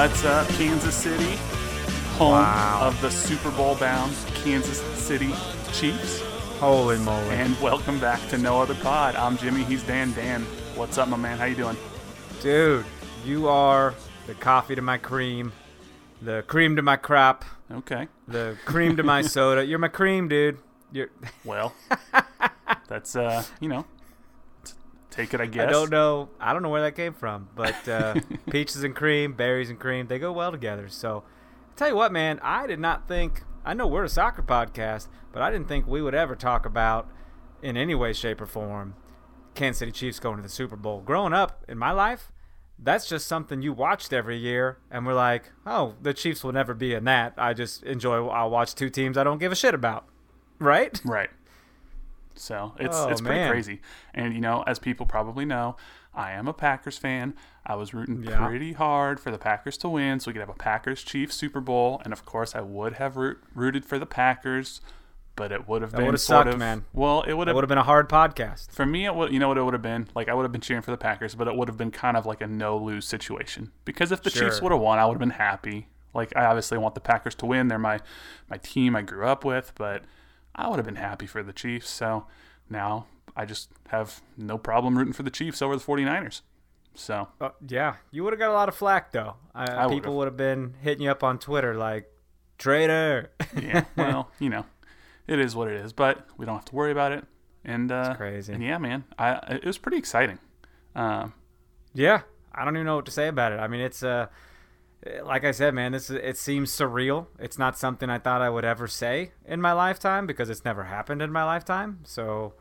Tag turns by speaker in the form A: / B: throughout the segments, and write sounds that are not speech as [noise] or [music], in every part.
A: What's up, Kansas City? Home
B: Wow.
A: of the Super Bowl bound Kansas City Chiefs.
B: Holy moly.
A: And welcome back to No Other Pod. I'm Jimmy, he's Dan. Dan, what's up, my man? How you doing?
B: Dude, you are the coffee to my cream, the cream to my crop,
A: Okay.
B: the cream to my [laughs] soda. You're my cream, dude. You're
A: Well, [laughs] that's, uh, you know, take it, I guess.
B: I don't know. I don't know where that came from, but uh, [laughs] peaches and cream, berries and cream, they go well together. So, tell you what, man, I did not think. I know we're a soccer podcast, but I didn't think we would ever talk about, in any way, shape, or form, Kansas City Chiefs going to the Super Bowl. Growing up in my life, that's just something you watched every year, and we're like, oh, the Chiefs will never be in that. I just enjoy. I'll watch two teams I don't give a shit about, right?
A: Right. So it's
B: Oh,
A: it's pretty
B: man.
A: crazy. And you know, as people probably know, I am a Packers fan. I was rooting
B: Yeah.
A: pretty hard for the Packers to win so we could have a Packers Chiefs Super Bowl. And of course, I would have root, rooted for the Packers, but it would have been
B: would've
A: sort
B: sucked,
A: of
B: man.
A: Well, it would have
B: would have been a hard podcast.
A: for me. It would you know what it would have been like. I would have been cheering for the Packers, but it would have been kind of like a no lose situation because if the Chiefs would have won, I would have been happy. Like I obviously want the Packers to win. They're my my team I grew up with, but I would have been happy for the Chiefs. So now I just have no problem rooting for the Chiefs over the 49ers. So
B: Uh, yeah, you would have got a lot of flack though. Uh, people would have been hitting you up on Twitter like, "Traitor."
A: yeah, well, [laughs] you know, it is what it is, but we don't have to worry about it. And uh,
B: crazy.
A: And yeah, man, I it was pretty exciting. Um,
B: yeah, I don't even know what to say about it. I mean, it's uh, like I said, man, this it seems surreal. It's not something I thought I would ever say in my lifetime because it's never happened in my lifetime. So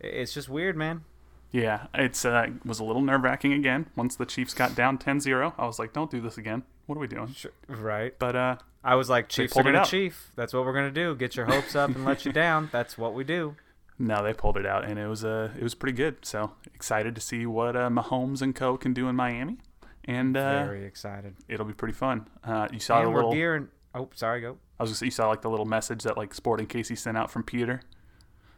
B: it's just weird, man.
A: Yeah, it's uh, was a little nerve wracking again. Once the Chiefs got down 10-0, I was like, "Don't do this again. What are we doing?"
B: Right.
A: But uh,
B: I was like, Chiefs are gonna chief. That's what we're gonna do. Get your hopes up and let you [laughs] down. That's what we do.
A: no, they pulled it out, and it was uh, it was pretty good. So excited to see what uh, Mahomes and Co can do in Miami, and uh,
B: Very excited.
A: it'll be pretty fun. Uh, you saw
B: And
A: the
B: we're
A: little.
B: gearing. Oh, sorry, go.
A: I was just you saw like the little message that like Sporting KC sent out from Peter.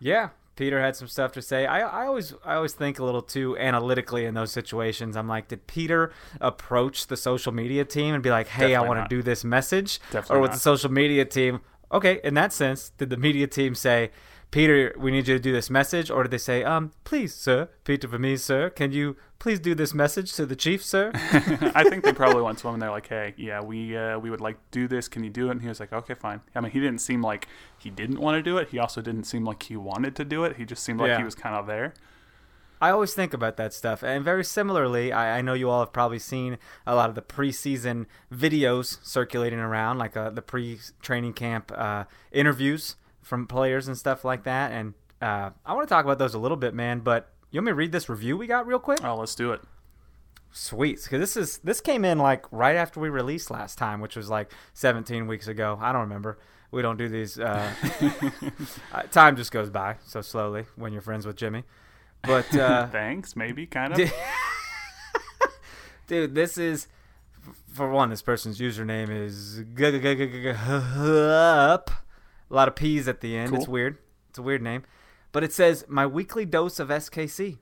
B: Yeah, Peter had some stuff to say. I, I always I always think a little too analytically in those situations. I'm like, did Peter approach the social media team and be like, "Hey, I want to do this message,"
A: Definitely
B: or with
A: not.
B: the social media team? Okay, in that sense, did the media team say, "Peter, we need you to do this message," or did they say, "Um, please, sir, Peter for me, sir, can you please do this message to the chief, sir?" [laughs]
A: I think they probably went to him and they're like, "Hey, yeah, we uh, we would like to do this. Can you do it?" And he was like, "Okay, fine." I mean, he didn't seem like he didn't want to do it. He also didn't seem like he wanted to do it. He just seemed like
B: Yeah.
A: he was kind of there.
B: I always think about that stuff. And very similarly, I, I know you all have probably seen a lot of the preseason videos circulating around, like uh, the pre training camp uh, interviews from players and stuff like that. And uh, I want to talk about those a little bit, man. But you want me to read this review we got real quick?
A: Oh, let's do it.
B: Sweet, because this is this came in like right after we released last time, which was like 17 weeks ago. I don't remember. We don't do these. Uh, uh, time just goes by so slowly when you're friends with Jimmy. But uh,
A: Thanks, maybe kind of.
B: dude, this is for one. This person's username is up. A lot of P's at the end. It's weird. It's a weird name. But it says my weekly dose of SKC.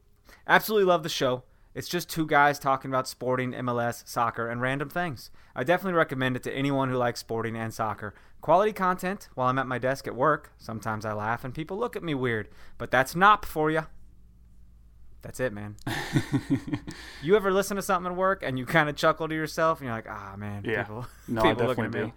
B: Absolutely love the show. It's just two guys talking about sporting, MLS, soccer, and random things. I definitely recommend it to anyone who likes sporting and soccer. Quality content while I'm at my desk at work. Sometimes I laugh and people look at me weird, but that's not for you. That's it, man. [laughs] you ever listen to something at work and you kind of chuckle to yourself and you're like, ah, man,
A: Yeah.
B: people,
A: No, [laughs]
B: people looking at me.
A: do.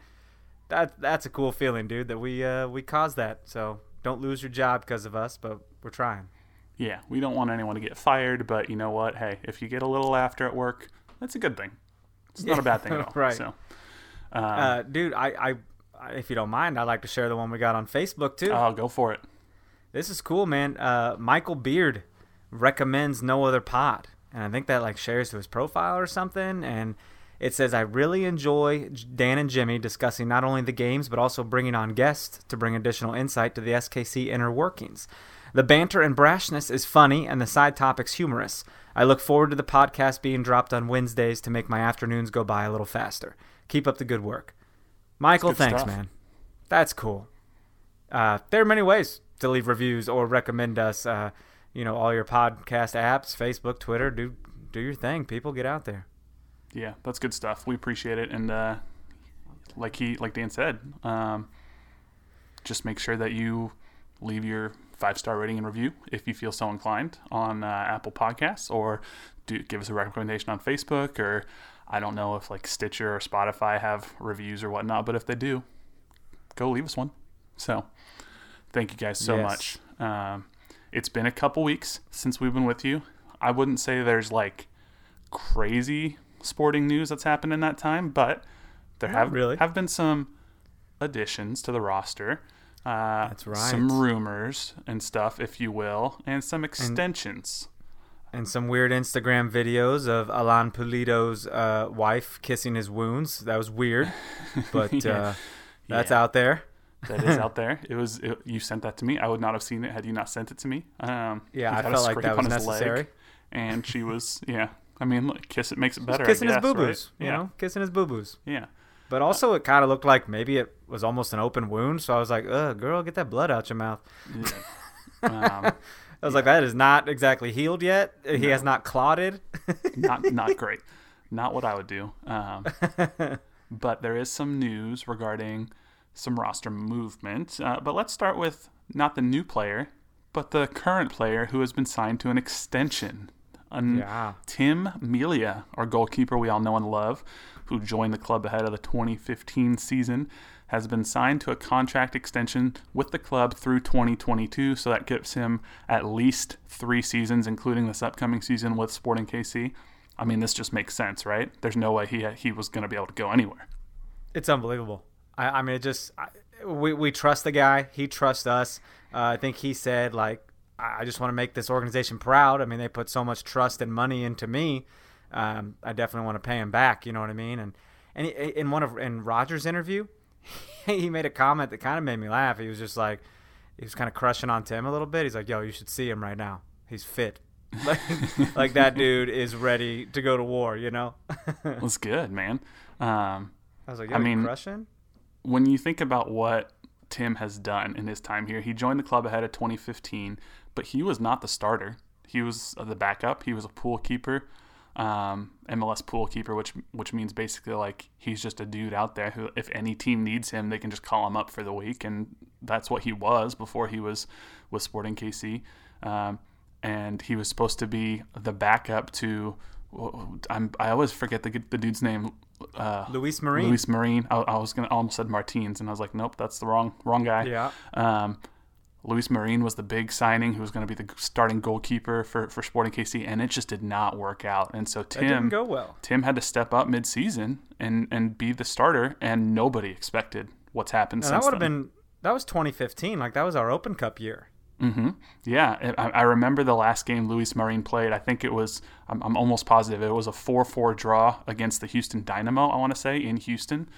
B: That that's a cool feeling, dude. That we uh, we caused that. So don't lose your job because of us, but we're trying.
A: Yeah, we don't want anyone to get fired, but you know what? Hey, if you get a little laughter at work, that's a good thing. It's not a bad thing at [laughs] all.
B: Right.
A: So, um,
B: Uh, dude, I, I, if you don't mind, I'd like to share the one we got on Facebook too.
A: I'll go for it.
B: This is cool, man. Uh, Michael Beard recommends no other pod, and I think that like shares to his profile or something. And it says, "I really enjoy Dan and Jimmy discussing not only the games but also bringing on guests to bring additional insight to the SKC inner workings. The banter and brashness is funny, and the side topics humorous. I look forward to the podcast being dropped on Wednesdays to make my afternoons go by a little faster. Keep up the good work." Michael,
A: good
B: thanks,
A: stuff.
B: man. That's cool. Uh, there are many ways to leave reviews or recommend us. Uh, you know, all your podcast apps, Facebook, Twitter. Do do your thing. People get out there.
A: Yeah, that's good stuff. We appreciate it, and uh, like he, like Dan said, um, just make sure that you leave your five star rating and review if you feel so inclined on uh, Apple Podcasts, or do give us a recommendation on Facebook, or I don't know if like Stitcher or Spotify have reviews or whatnot, but if they do, go leave us one. So, thank you guys so
B: Yes.
A: much. Um, it's been a couple weeks since we've been with you. I wouldn't say there's like crazy sporting news that's happened in that time, but there have
B: really.
A: have been some additions to the roster. Uh,
B: That's right.
A: Some rumors and stuff, if you will, and some extensions.
B: And some weird Instagram videos of Alan Pulido's uh, wife kissing his wounds. That was weird, [laughs] but
A: Yeah.
B: uh, that's
A: Yeah.
B: out there.
A: that is out [laughs] there. It was it, you sent that to me. I would not have seen it had you not sent it to me. Um,
B: Yeah, I felt like that was
A: on his leg,
B: necessary.
A: and she was yeah. I mean, look, kiss it makes it better.
B: Kissing his
A: guess,
B: boo
A: right?
B: boos. You
A: Yeah,
B: know, kissing his boo boos.
A: yeah.
B: But also, it kind of looked like maybe it was almost an open wound. So I was like, "Ugh, girl, get that blood out your mouth."
A: yeah. Um, [laughs]
B: I was like, "That is not exactly healed yet. He has not clotted." [laughs]
A: not not [laughs] great. Not what I would do. Um, but there is some news regarding some roster movement. Uh, but let's start with not the new player, but the current player who has been signed to an extension. An-
B: Yeah.
A: Tim Melia, our goalkeeper we all know and love, who joined the club ahead of the 2015 season, has been signed to a contract extension with the club through 2022. So that gives him at least three seasons, including this upcoming season with Sporting KC. I mean, this just makes sense, right? There's no way he he was going to be able to go anywhere.
B: It's unbelievable. I, I mean, it just I, we we trust the guy. He trusts us. Uh, I think he said like, I just want to make this organization proud. I mean, they put so much trust and money into me. Um, I definitely want to pay him back. You know what I mean? And and he, in one of in Rogers' interview, [laughs] he made a comment that kind of made me laugh. He was just like, he was kind of crushing on Tim a little bit. He's like, "Yo, you should see him right now. He's fit." [laughs] like, like that dude is ready to go to war. You know? [laughs]
A: Was good, man. Um,
B: I was like,
A: I
B: "Yo,
A: mean,
B: crushing?"
A: when you think about what Tim has done in his time here, he joined the club ahead of 2015, but he was not the starter. He was the backup. He was a pool keeper, um, MLS pool keeper, which which means basically like he's just a dude out there who, if any team needs him, they can just call him up for the week, and that's what he was before he was with Sporting KC. Um, and he was supposed to be the backup to. I'm, I always forget the the dude's name. Uh,
B: Luis Marin.
A: Luis Marin. I, I was gonna almost said Martins, and I was like, nope, that's the wrong wrong guy.
B: Yeah.
A: Um, Luis Marin was the big signing who was going to be the starting goalkeeper for, for Sporting KC, and it just did not work out. And so
B: That didn't
A: Tim
B: go well.
A: Tim had to step up mid-season and and be the starter, and nobody expected what's happened
B: Now,
A: since
B: that would have been that was 2015. Like that was our Open Cup year.
A: Hmm Yeah, I, I remember the last game Luis Marin played. I think it was, I'm, I'm almost positive, it was a 4 4 draw against the Houston Dynamo, I want to say, in Houston.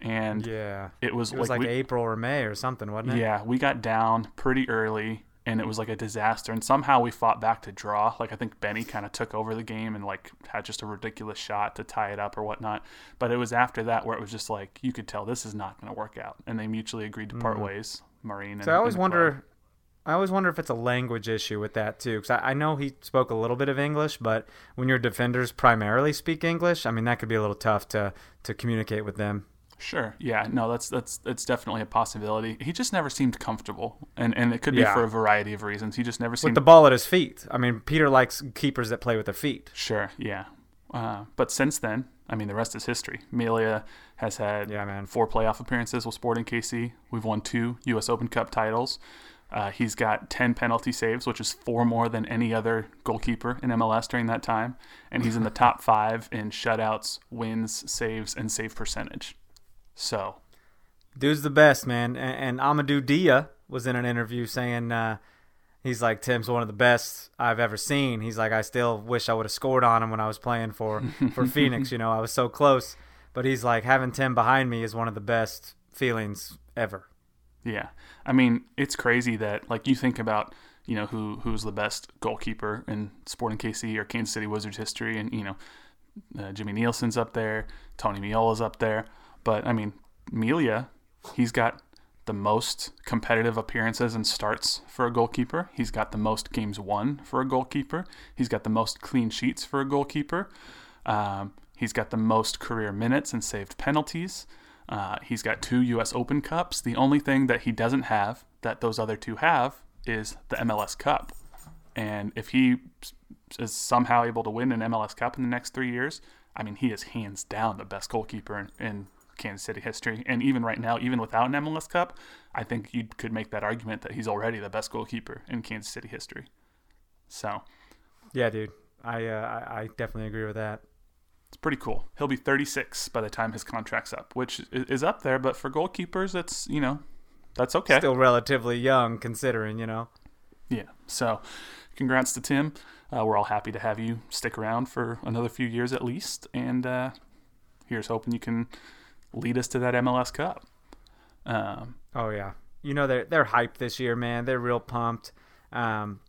A: And
B: Yeah.
A: it was
B: It was like,
A: we-
B: April or May or something, wasn't it?
A: Yeah, we got down pretty early and it was like a disaster. And somehow we fought back to draw. Like I think Benny kind of took over the game and like had just a ridiculous shot to tie it up or whatnot. But it was after that where it was just like you could tell this is not going to work out. And they mutually agreed to part ways.
B: Marin. So
A: and,
B: I always wonder. I always wonder if it's a language issue with that too, because I, I know he spoke a little bit of English, but when your defenders primarily speak English, I mean that could be a little tough to to communicate with them.
A: Sure. Yeah. No, that's that's that's definitely a possibility. He just never seemed comfortable, and and it could be
B: Yeah.
A: for a variety of reasons. He just never seemed With
B: the ball at his feet. I mean, Peter likes keepers that play with their feet.
A: Sure, yeah. Uh, but since then, I mean, the rest is history. Melia has had
B: Yeah, man.
A: four playoff appearances with Sporting KC. We've won two U.S. Open Cup titles. Uh, he's got 10 penalty saves, which is four more than any other goalkeeper in MLS during that time. And he's in the top five in shutouts, wins, saves, and save percentage. So,
B: Dude's the best, man. And, and Amadou Dia was in an interview saying uh, he's like Tim's one of the best I've ever seen. He's like I still wish I would have scored on him when I was playing for for [laughs] Phoenix. You know, I was so close. But he's like having Tim behind me is one of the best feelings ever.
A: Yeah, I mean it's crazy that like you think about you know who who's the best goalkeeper in Sporting KC or Kansas City Wizards history, and you know uh, Jimmy Nielsen's up there, Tony Meola's up there, but I mean Melia, he's got the most competitive appearances and starts for a goalkeeper. He's got the most games won for a goalkeeper. He's got the most clean sheets for a goalkeeper. Um, he's got the most career minutes and saved penalties. Uh, he's got two U.S. Open Cups. The only thing that he doesn't have that those other two have is the MLS Cup. And if he is somehow able to win an MLS Cup in the next three years, I mean, he is hands down the best goalkeeper in, in Kansas City history. And even right now, even without an MLS Cup, I think you could make that argument that he's already the best goalkeeper in Kansas City history. So
B: Yeah, dude. I uh, I I definitely agree with that.
A: It's pretty cool. He'll be 36 by the time his contract's up, which is up there. But for goalkeepers, it's you know, that's okay.
B: Still relatively young considering, you know.
A: Yeah. So, congrats to Tim. Uh, we're all happy to have you stick around for another few years at least, and uh, here's hoping you can lead us to that MLS Cup. Um,
B: Oh yeah, you know they're they're hyped this year, man. They're real pumped. Um,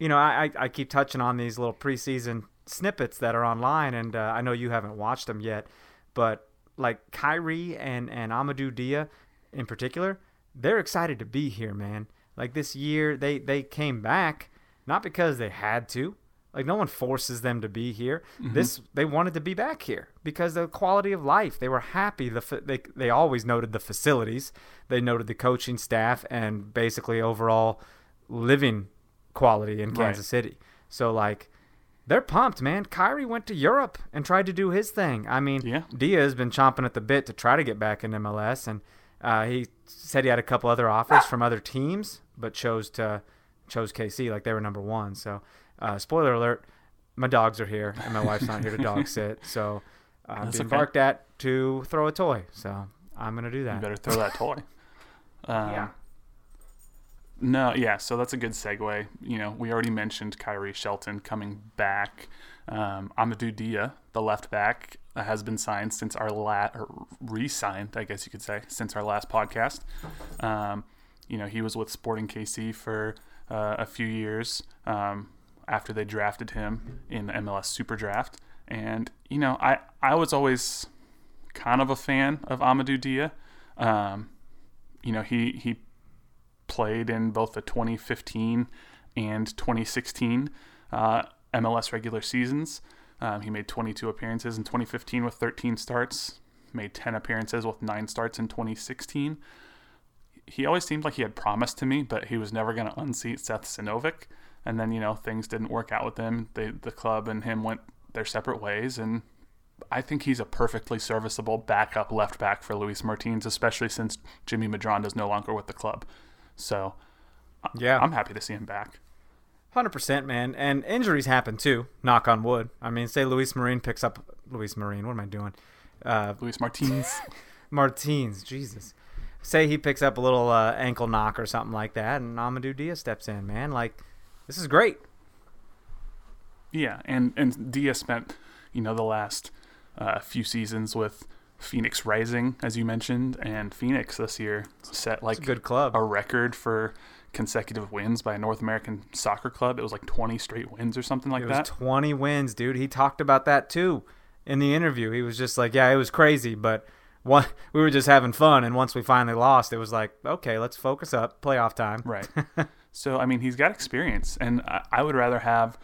B: you know, I, I I keep touching on these little preseason snippets that are online, and uh, I know you haven't watched them yet, but like Khiry and and Amadou Dia in particular, they're excited to be here, man. Like this year, they they came back not because they had to. Like no one forces them to be here. This they wanted to be back here because the quality of life. They were happy. The they they always noted the facilities. They noted the coaching staff and basically overall living quality in Kansas
A: Right.
B: City. So like they're pumped, man. Khiry went to Europe and tried to do his thing. I mean,
A: Yeah.
B: Dia has been chomping at the bit to try to get back in MLS, and uh, he said he had a couple other offers from other teams, but chose to chose KC like they were number one. So, uh, spoiler alert: my dogs are here, and my wife's not here to dog sit. [laughs] So, I'm being
A: okay.
B: barked at to throw a toy. So I'm gonna do that.
A: you better throw that toy. [laughs] Um,
B: Yeah.
A: No, yeah, so that's a good segue. You know, we already mentioned Khiry Shelton coming back. Um, Amadou Dia, the left back, uh, has been signed since our last, or re-signed, I guess you could say, since our last podcast. Um, you know, he was with Sporting KC for uh, a few years um, after they drafted him in the MLS Super Draft. And, you know, I, I was always kind of a fan of Amadou Dia. Um, you know, he, he played in both the 2015 and 2016 uh, MLS regular seasons. Um, he made 22 appearances in 2015 with 13 starts, made 10 appearances with 9 starts in 2016. He always seemed like he had promised to me, but he was never going to unseat Seth Sinovic. And then, you know, things didn't work out with him. They, the club and him went their separate ways. And I think he's a perfectly serviceable backup left back for Luis Martins, especially since Jimmy Medranda is no longer with the club. So
B: Yeah,
A: I'm happy to see him back.
B: Hundred percent, man. And injuries happen too. Knock on wood. I mean, say Luis Marin picks up Luis Marin. What am I doing? Uh,
A: Luis Martins. [laughs]
B: Martins. Jesus. Say he picks up a little uh, ankle knock or something like that, and Amadou Dia steps in. Man, like this is great.
A: yeah, and and Dia's spent you know the last uh, few seasons with Phoenix Rising, as you mentioned, and Phoenix this year set like
B: It's a good club.
A: a record for consecutive wins by a North American soccer club. It was like 20 straight wins or something like
B: it was
A: that.
B: 20 wins, dude. He talked about that too in the interview. He was just like, "Yeah, it was crazy, but one, [laughs] we were just having fun." And once we finally lost, it was like, "Okay, let's focus up. Playoff time."
A: Right. [laughs] So I mean, he's got experience, and I, I would rather have,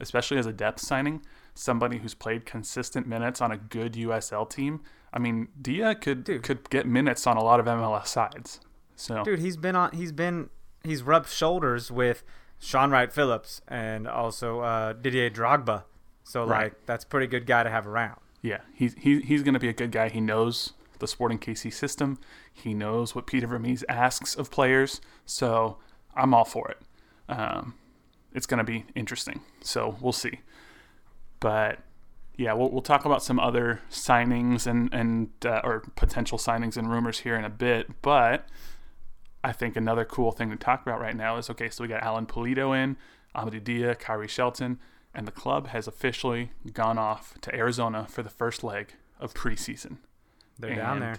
A: especially as a depth signing, somebody who's played consistent minutes on a good USL team. I mean, Dia could
B: Dude.
A: could get minutes on a lot of MLS sides. So
B: Dude, he's been on. He's been. He's rubbed shoulders with Shaun Wright Phillips and also uh, Didier Drogba. So
A: Right.
B: like, that's a pretty good guy to have around.
A: Yeah, he's he, he's going to be a good guy. He knows the Sporting KC system. He knows what Peter Vermes asks of players. So I'm all for it. Um, it's going to be interesting. So we'll see. But yeah, we'll, we'll talk about some other signings and and uh, or potential signings and rumors here in a bit. But I think another cool thing to talk about right now is okay. So we got Alan Pulido in, Amadou Dia, Khiry Shelton, and the club has officially gone off to Arizona for the first leg of preseason.
B: They're down there.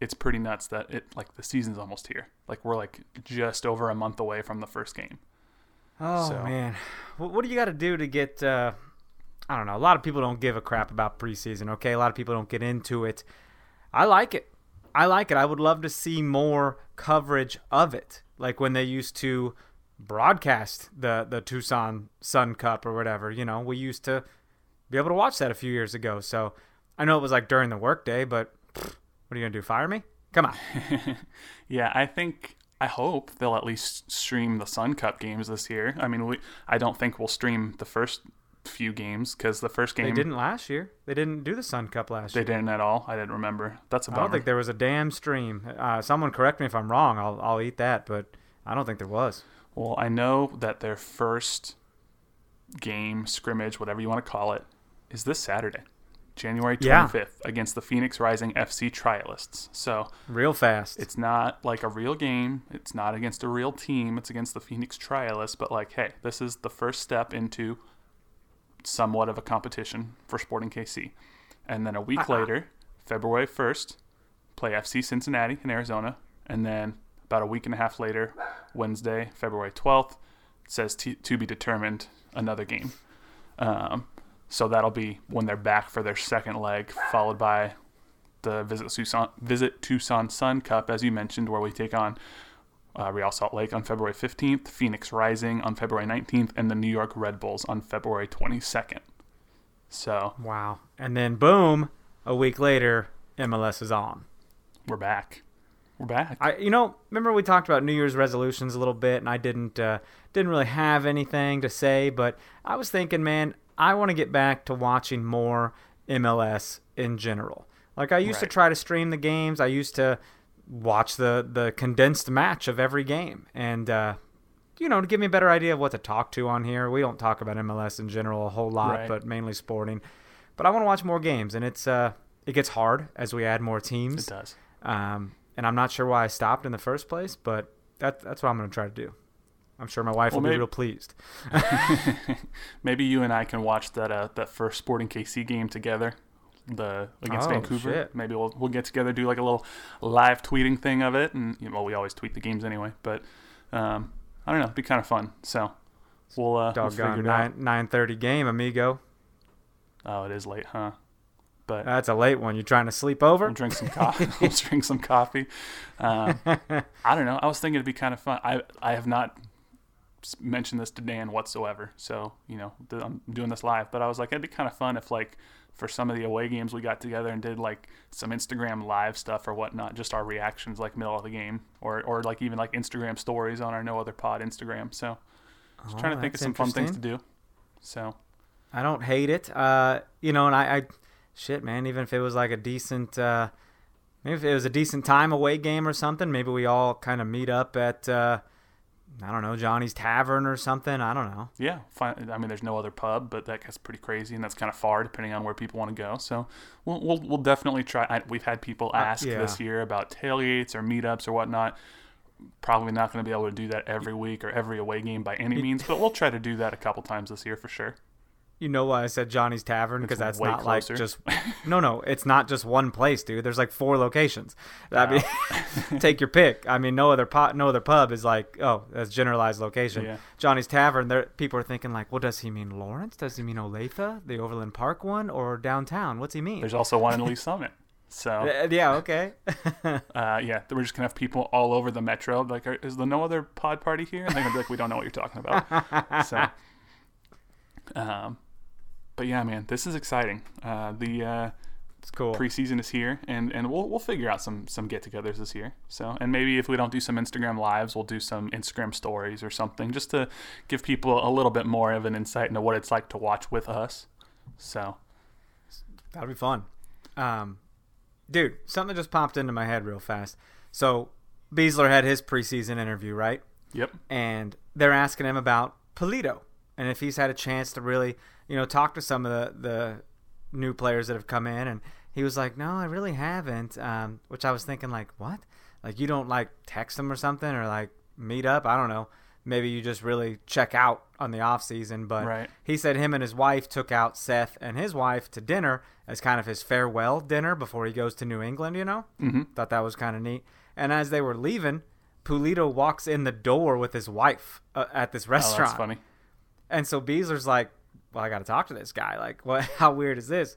A: It's pretty nuts that it like the season's almost here. Like we're like just over a month away from the first game.
B: Oh
A: So-
B: man, what, what do you got to do to get? Uh, I don't know. A lot of people don't give a crap about preseason. Okay, a lot of people don't get into it. I like it. I like it. I would love to see more coverage of it, like when they used to broadcast the the Tucson Sun Cup or whatever. You know, we used to be able to watch that a few years ago. So I know it was like during the workday, but what are you gonna do? Fire me? Come on. [laughs]
A: Yeah, I think I hope they'll at least stream the Sun Cup games this year. I mean, we I don't think we'll stream the first few games because the first game
B: They didn't last year. They didn't do the Sun Cup last
A: they
B: year.
A: They didn't at all. I didn't remember. That's a
B: I
A: bummer.
B: don't think there was a damn stream. Uh, someone correct me if I'm wrong. I'll I'll eat that, but I don't think there was.
A: Well, I know that their first game, scrimmage, whatever you want to call it, is this Saturday, January
B: Yeah.
A: 25th, against the Phoenix Rising FC Trialists. So
B: Real fast.
A: it's not like a real game. It's not against a real team. It's against the Phoenix Trialists. But, like, hey, this is the first step into somewhat of a competition for Sporting KC. And then a week later, February 1st, play FC Cincinnati in Arizona. And then about a week and a half later, Wednesday, February 12th, it says t- to be determined another game. Um, so that'll be when they're back for their second leg, followed by the Visit Tucson, Visit Tucson Sun Cup, as you mentioned, where we take on uh, Real Salt Lake on February 15th, Phoenix Rising on February 19th, and the New York Red Bulls on February 22nd. So
B: wow. And then boom, a week later, MLS is on.
A: we're back. We're back.
B: I you know remember we talked about New Year's resolutions a little bit, and I didn't uh, didn't really have anything to say, but I was thinking, man, I want to get back to watching more MLS in general. Like I used to try to stream the games. I used to watch the the condensed match of every game, and uh, you know to give me a better idea of what to talk to on here. We don't talk about MLS in general a whole lot,
A: Right.
B: but mainly sporting. But I want to watch more games, and it's uh it gets hard as we add more teams.
A: it does.
B: Um, and I'm not sure why I stopped in the first place, but that, that's what I'm going to try to do. I'm sure my wife
A: Well,
B: will be real pleased. [laughs]
A: Maybe you and I can watch that uh, that first Sporting KC game together, the against
B: Oh,
A: Vancouver.
B: shit.
A: Maybe we'll we'll get together, do like a little live tweeting thing of it, and you know, well, we always tweet the games anyway. But um, I don't know, it'd be kind of fun. So we'll uh, we'll
B: Doggone
A: out.
B: nine thirty game, amigo.
A: Oh, it is late, huh? But
B: That's a late one. You trying to sleep over?
A: drink some coffee. [laughs] I'll [laughs] drink some coffee. Um, [laughs] I don't know. I was thinking it'd be kind of fun. I I have not mentioned this to Dan whatsoever. So you know, I'm doing this live. But I was like, it'd be kind of fun if like for some of the away games we got together and did like some Instagram live stuff or whatnot, just our reactions like middle of the game, or or like even like Instagram stories on our No Other Pod Instagram. So just trying
B: Oh,
A: to think of some fun things to do. So
B: I don't hate it. Uh, you know, and I, I, shit, man. Even if it was like a decent, uh, maybe if it was a decent time away game or something, maybe we all kind of meet up at, uh, I don't know, Johnny's Tavern or something. I don't know.
A: yeah, fine. I mean, there's no other pub, but that gets pretty crazy, and that's kind of far depending on where people want to go. So we'll we'll, we'll definitely try. I, we've had people ask
B: Uh, yeah.
A: this year about tailgates or meetups or whatnot. Probably not going to be able to do that every week or every away game by any means, but we'll try to do that a couple times this year for sure.
B: You know why I said Johnny's Tavern? Because that's not
A: closer.
B: like just. [laughs] No, no, it's not just one place, dude. There's like four locations. I mean, [laughs] take your pick. I mean, no other pot, no other pub is like, oh, that's generalized location.
A: Yeah.
B: Johnny's Tavern. There, people are thinking like, well, does he mean Lawrence? Does he mean Olathe, the Overland Park one, or downtown? What's he mean?
A: There's also one in Lee [laughs] Summit. So
B: Uh, yeah, okay.
A: uh, yeah, we're just gonna have people all over the metro. Like, is there no other pod party here? And they're gonna be like, we don't know what you're talking about. so, um, but yeah, man, this is exciting. Uh, the uh,
B: it's cool.
A: preseason is here, and, and we'll we'll figure out some some get-togethers this year. So, and maybe if we don't do some Instagram lives, we'll do some Instagram stories or something, just to give people a little bit more of an insight into what it's like to watch with us. So,
B: That'll be fun. Um, dude, something just popped into my head real fast. So Besler had his preseason interview, right?
A: yep,
B: and they're asking him about Pulido and if he's had a chance to really, you know, talk to some of the the new players that have come in. And he was like, "No, I really haven't." Um, which I was thinking, like, what? Like you don't like text them or something or like meet up? I don't know. Maybe you just really check out on the off season. But
A: Right.
B: he said him and his wife took out Seth and his wife to dinner as kind of his farewell dinner before he goes to New England. You know, mm-hmm. thought that was kind of neat. And as they were leaving, Pulido walks in the door with his wife uh, at this
A: oh,
B: restaurant.
A: that's funny.
B: And so Besler's like, "Well, I got to talk to this guy. Like, [laughs] what? How weird is this?"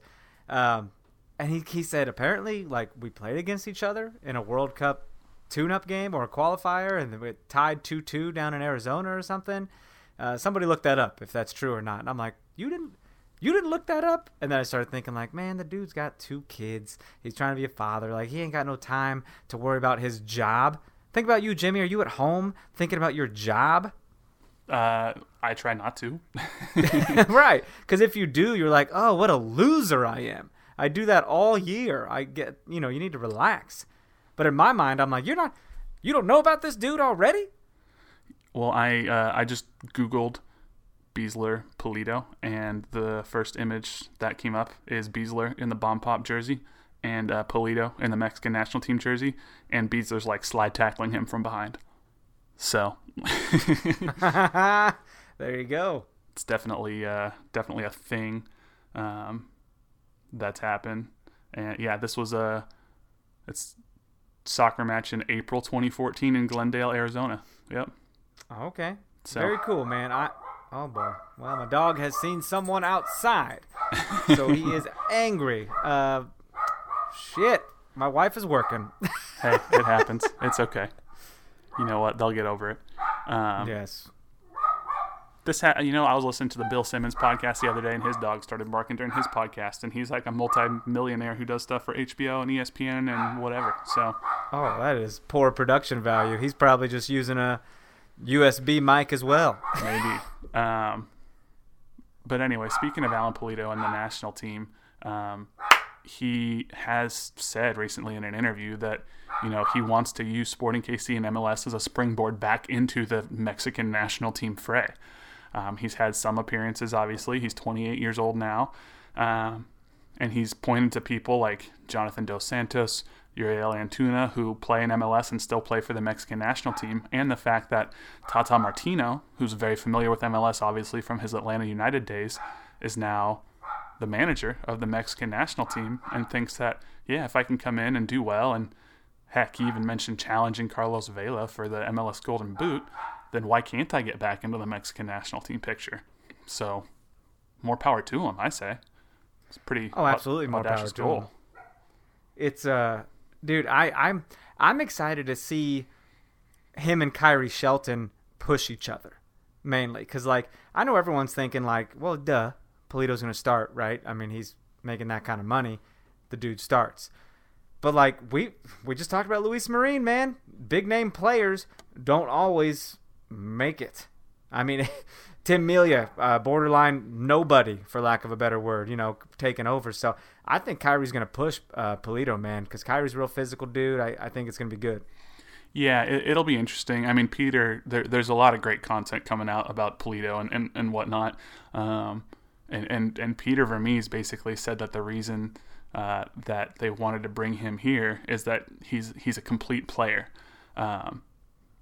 B: Um, and he he said apparently like we played against each other in a World Cup tune-up game or a qualifier, and we tied two-two down in Arizona or something. Uh, somebody looked that up if that's true or not. And I'm like, you didn't. You didn't look that up? And then I started thinking, like, man, the dude's got two kids. He's trying to be a father. Like, he ain't got no time to worry about his job. Think about you, Jimmy. Are you at home thinking about your job?
A: Uh, I try not to. [laughs]
B: right. Because if you do, you're like, oh, what a loser I am. I do that all year. I get, you know, you need to relax. But in my mind, I'm like, you're not, you don't know about this dude already?
A: Well, I uh, I just Googled Besler Pulido, and the first image that came up is Besler in the bomb pop jersey and uh, Pulido in the Mexican national team jersey, and Besler's like slide tackling him from behind. So [laughs]
B: there you go.
A: it's definitely uh, definitely a thing um, that's happened. And yeah, this was a it's soccer match in April 2014 in Glendale, Arizona. Yep.
B: Okay.
A: So-
B: Very cool, man. I oh boy. Well, my dog has seen someone outside, so he [laughs] is angry. Uh, shit. My wife is working.
A: Hey, it happens. It's okay. You know what? They'll get over it. Um,
B: yes.
A: This, ha- you know, I was listening to the Bill Simmons podcast the other day, and his dog started barking during his podcast, and he's like a multi-millionaire who does stuff for HBO and ESPN and whatever. So,
B: Oh, that is poor production value. He's probably just using a USB mic as well.
A: maybe. [laughs] Um, but anyway, speaking of Alan Pulido and the national team, um, he has said recently in an interview that you know he wants to use Sporting KC and MLS as a springboard back into the Mexican national team fray. Um, he's had some appearances, obviously. He's 28 years old now, um, and he's pointed to people like Jonathan Dos Santos, Uriel Antuna, who play in MLS and still play for the Mexican national team, and the fact that Tata Martino, who's very familiar with MLS, obviously from his Atlanta United days, is now the manager of the Mexican national team and thinks that, yeah, if I can come in and do well, and heck, he even mentioned challenging Carlos Vela for the MLS Golden Boot, then why can't I get back into the Mexican national team picture? So, more power to him, I say. It's pretty
B: Oh, absolutely, more power to
A: goal.
B: him. It's uh, dude, I I'm I'm excited to see him and Khiry Shelton push each other mainly because like I know everyone's thinking like, well, duh, Pulido's gonna start, right? I mean, he's making that kind of money. The dude starts. But like we we just talked about Luis Marin, man. Big name players don't always make it. I mean, [laughs] Tim Melia, uh, borderline nobody, for lack of a better word, you know, taking over. So I think Khiry's going to push uh, Pulido, man, because Khiry's a real physical dude. I, I think it's going to be good.
A: Yeah, it, it'll be interesting. I mean, Peter, there, there's a lot of great content coming out about Pulido and, and, and whatnot. Um, and, and, and Peter Vermes basically said that the reason uh, that they wanted to bring him here is that he's he's a complete player. Um,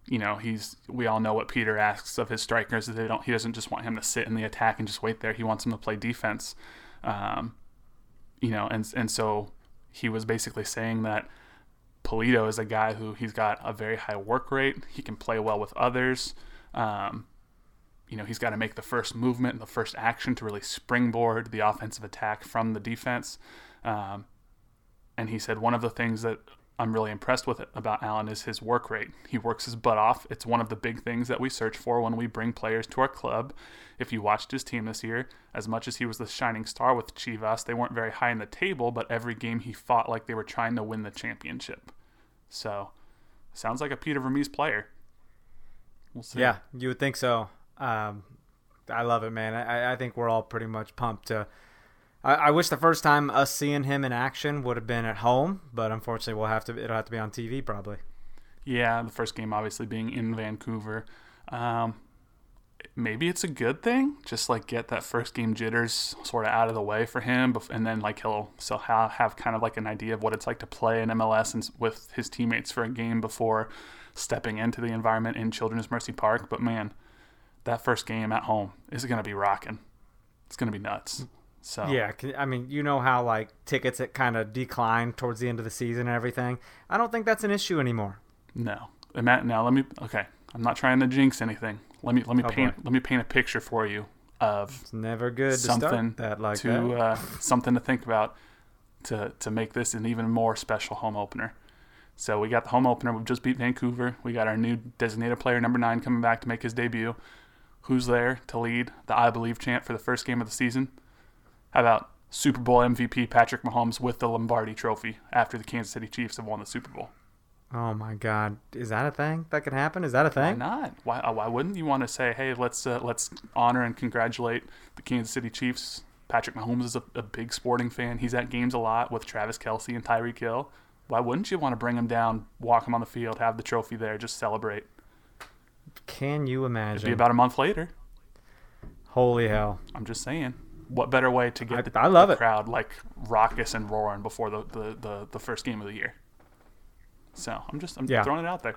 A: you know, he's we all know what Peter asks of his strikers. They don't he doesn't just want him to sit in the attack and just wait there. He wants him to play defense. Um, you know, and and so he was basically saying that Pulido is a guy who he's got a very high work rate. He can play well with others. Um, you know, he's got to make the first movement and the first action to really springboard the offensive attack from the defense. Um, and he said one of the things that I'm really impressed with about Alan is his work rate. He works his butt off. It's one of the big things that we search for when we bring players to our club. If you watched his team this year, as much as he was the shining star with Chivas, they weren't very high in the table, but every game he fought like they were trying to win the championship. So, sounds like a Peter Vermes player.
B: We'll see. Yeah, you would think so. Um, I love it, man. I, I think we're all pretty much pumped to I, I wish the first time us seeing him in action would have been at home, but unfortunately, we'll have to. It'll have to be on TV probably.
A: Yeah, the first game obviously being in Vancouver. Um, maybe it's a good thing. Just like get that first game jitters sort of out of the way for him, and then like he'll so have, have kind of like an idea of what it's like to play in MLS and with his teammates for a game before stepping into the environment in Children's Mercy Park. But man, that first game at home is going to be rocking. It's going to be nuts. So
B: yeah, I mean, you know how like tickets it kind of decline towards the end of the season and everything. I don't think that's an issue anymore.
A: No, and Matt. Now let me. Okay, I'm not trying to jinx anything. Let me let me oh, paint boy. let me paint a picture for you of
B: it's never good something that like
A: to
B: that.
A: Uh, something to think about to to make this an even more special home opener. So we got the home opener. We've just beat Vancouver. We got our new designated player number nine coming back to make his debut. Who's there to lead the I Believe chant for the first game of the season? How about Super Bowl MVP Patrick Mahomes with the Lombardi Trophy after the Kansas City Chiefs have won the Super Bowl?
B: Oh my God, is that a thing that could happen? Is that a thing?
A: Why not? Why, uh, why wouldn't you want to say, hey, let's uh, let's honor and congratulate the Kansas City Chiefs? Patrick Mahomes is a, a big sporting fan. He's at games a lot with Travis Kelce and Tyreek Hill. Why wouldn't you want to bring him down, walk him on the field, have the trophy there, just celebrate?
B: Can you imagine?
A: It'd be about a month later.
B: Holy hell!
A: I'm just saying what better way to get
B: I,
A: the,
B: I love
A: the
B: it.
A: crowd like raucous and roaring before the, the, the, the, first game of the year? So I'm just I'm yeah. throwing it out there.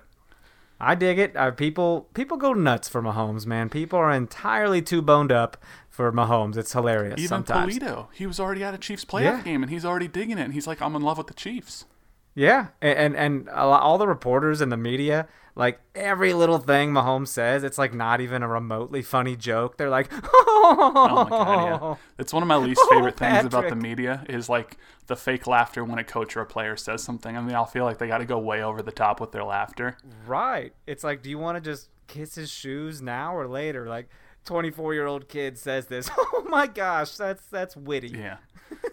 B: I dig it. Uh, people people go nuts for Mahomes, man. People are entirely too boned up for Mahomes. It's hilarious.
A: Even
B: sometimes.
A: Pulido, he was already at a Chiefs playoff yeah. game, and he's already digging it. And he's like, "I'm in love with the Chiefs."
B: Yeah, and and, and all the reporters and the media like every little thing Mahomes says, it's like not even a remotely funny joke. They're like, [laughs]
A: oh, oh my god, yeah. It's one of my least [laughs] oh, favorite oh, things about the media is like the fake laughter when a coach or a player says something. I mean, I'll feel like they got to go way over the top with their laughter.
B: Right. It's like, do you want to just kiss his shoes now or later? Like, 24 year old kid says this. [laughs] Oh my gosh, that's that's witty.
A: Yeah.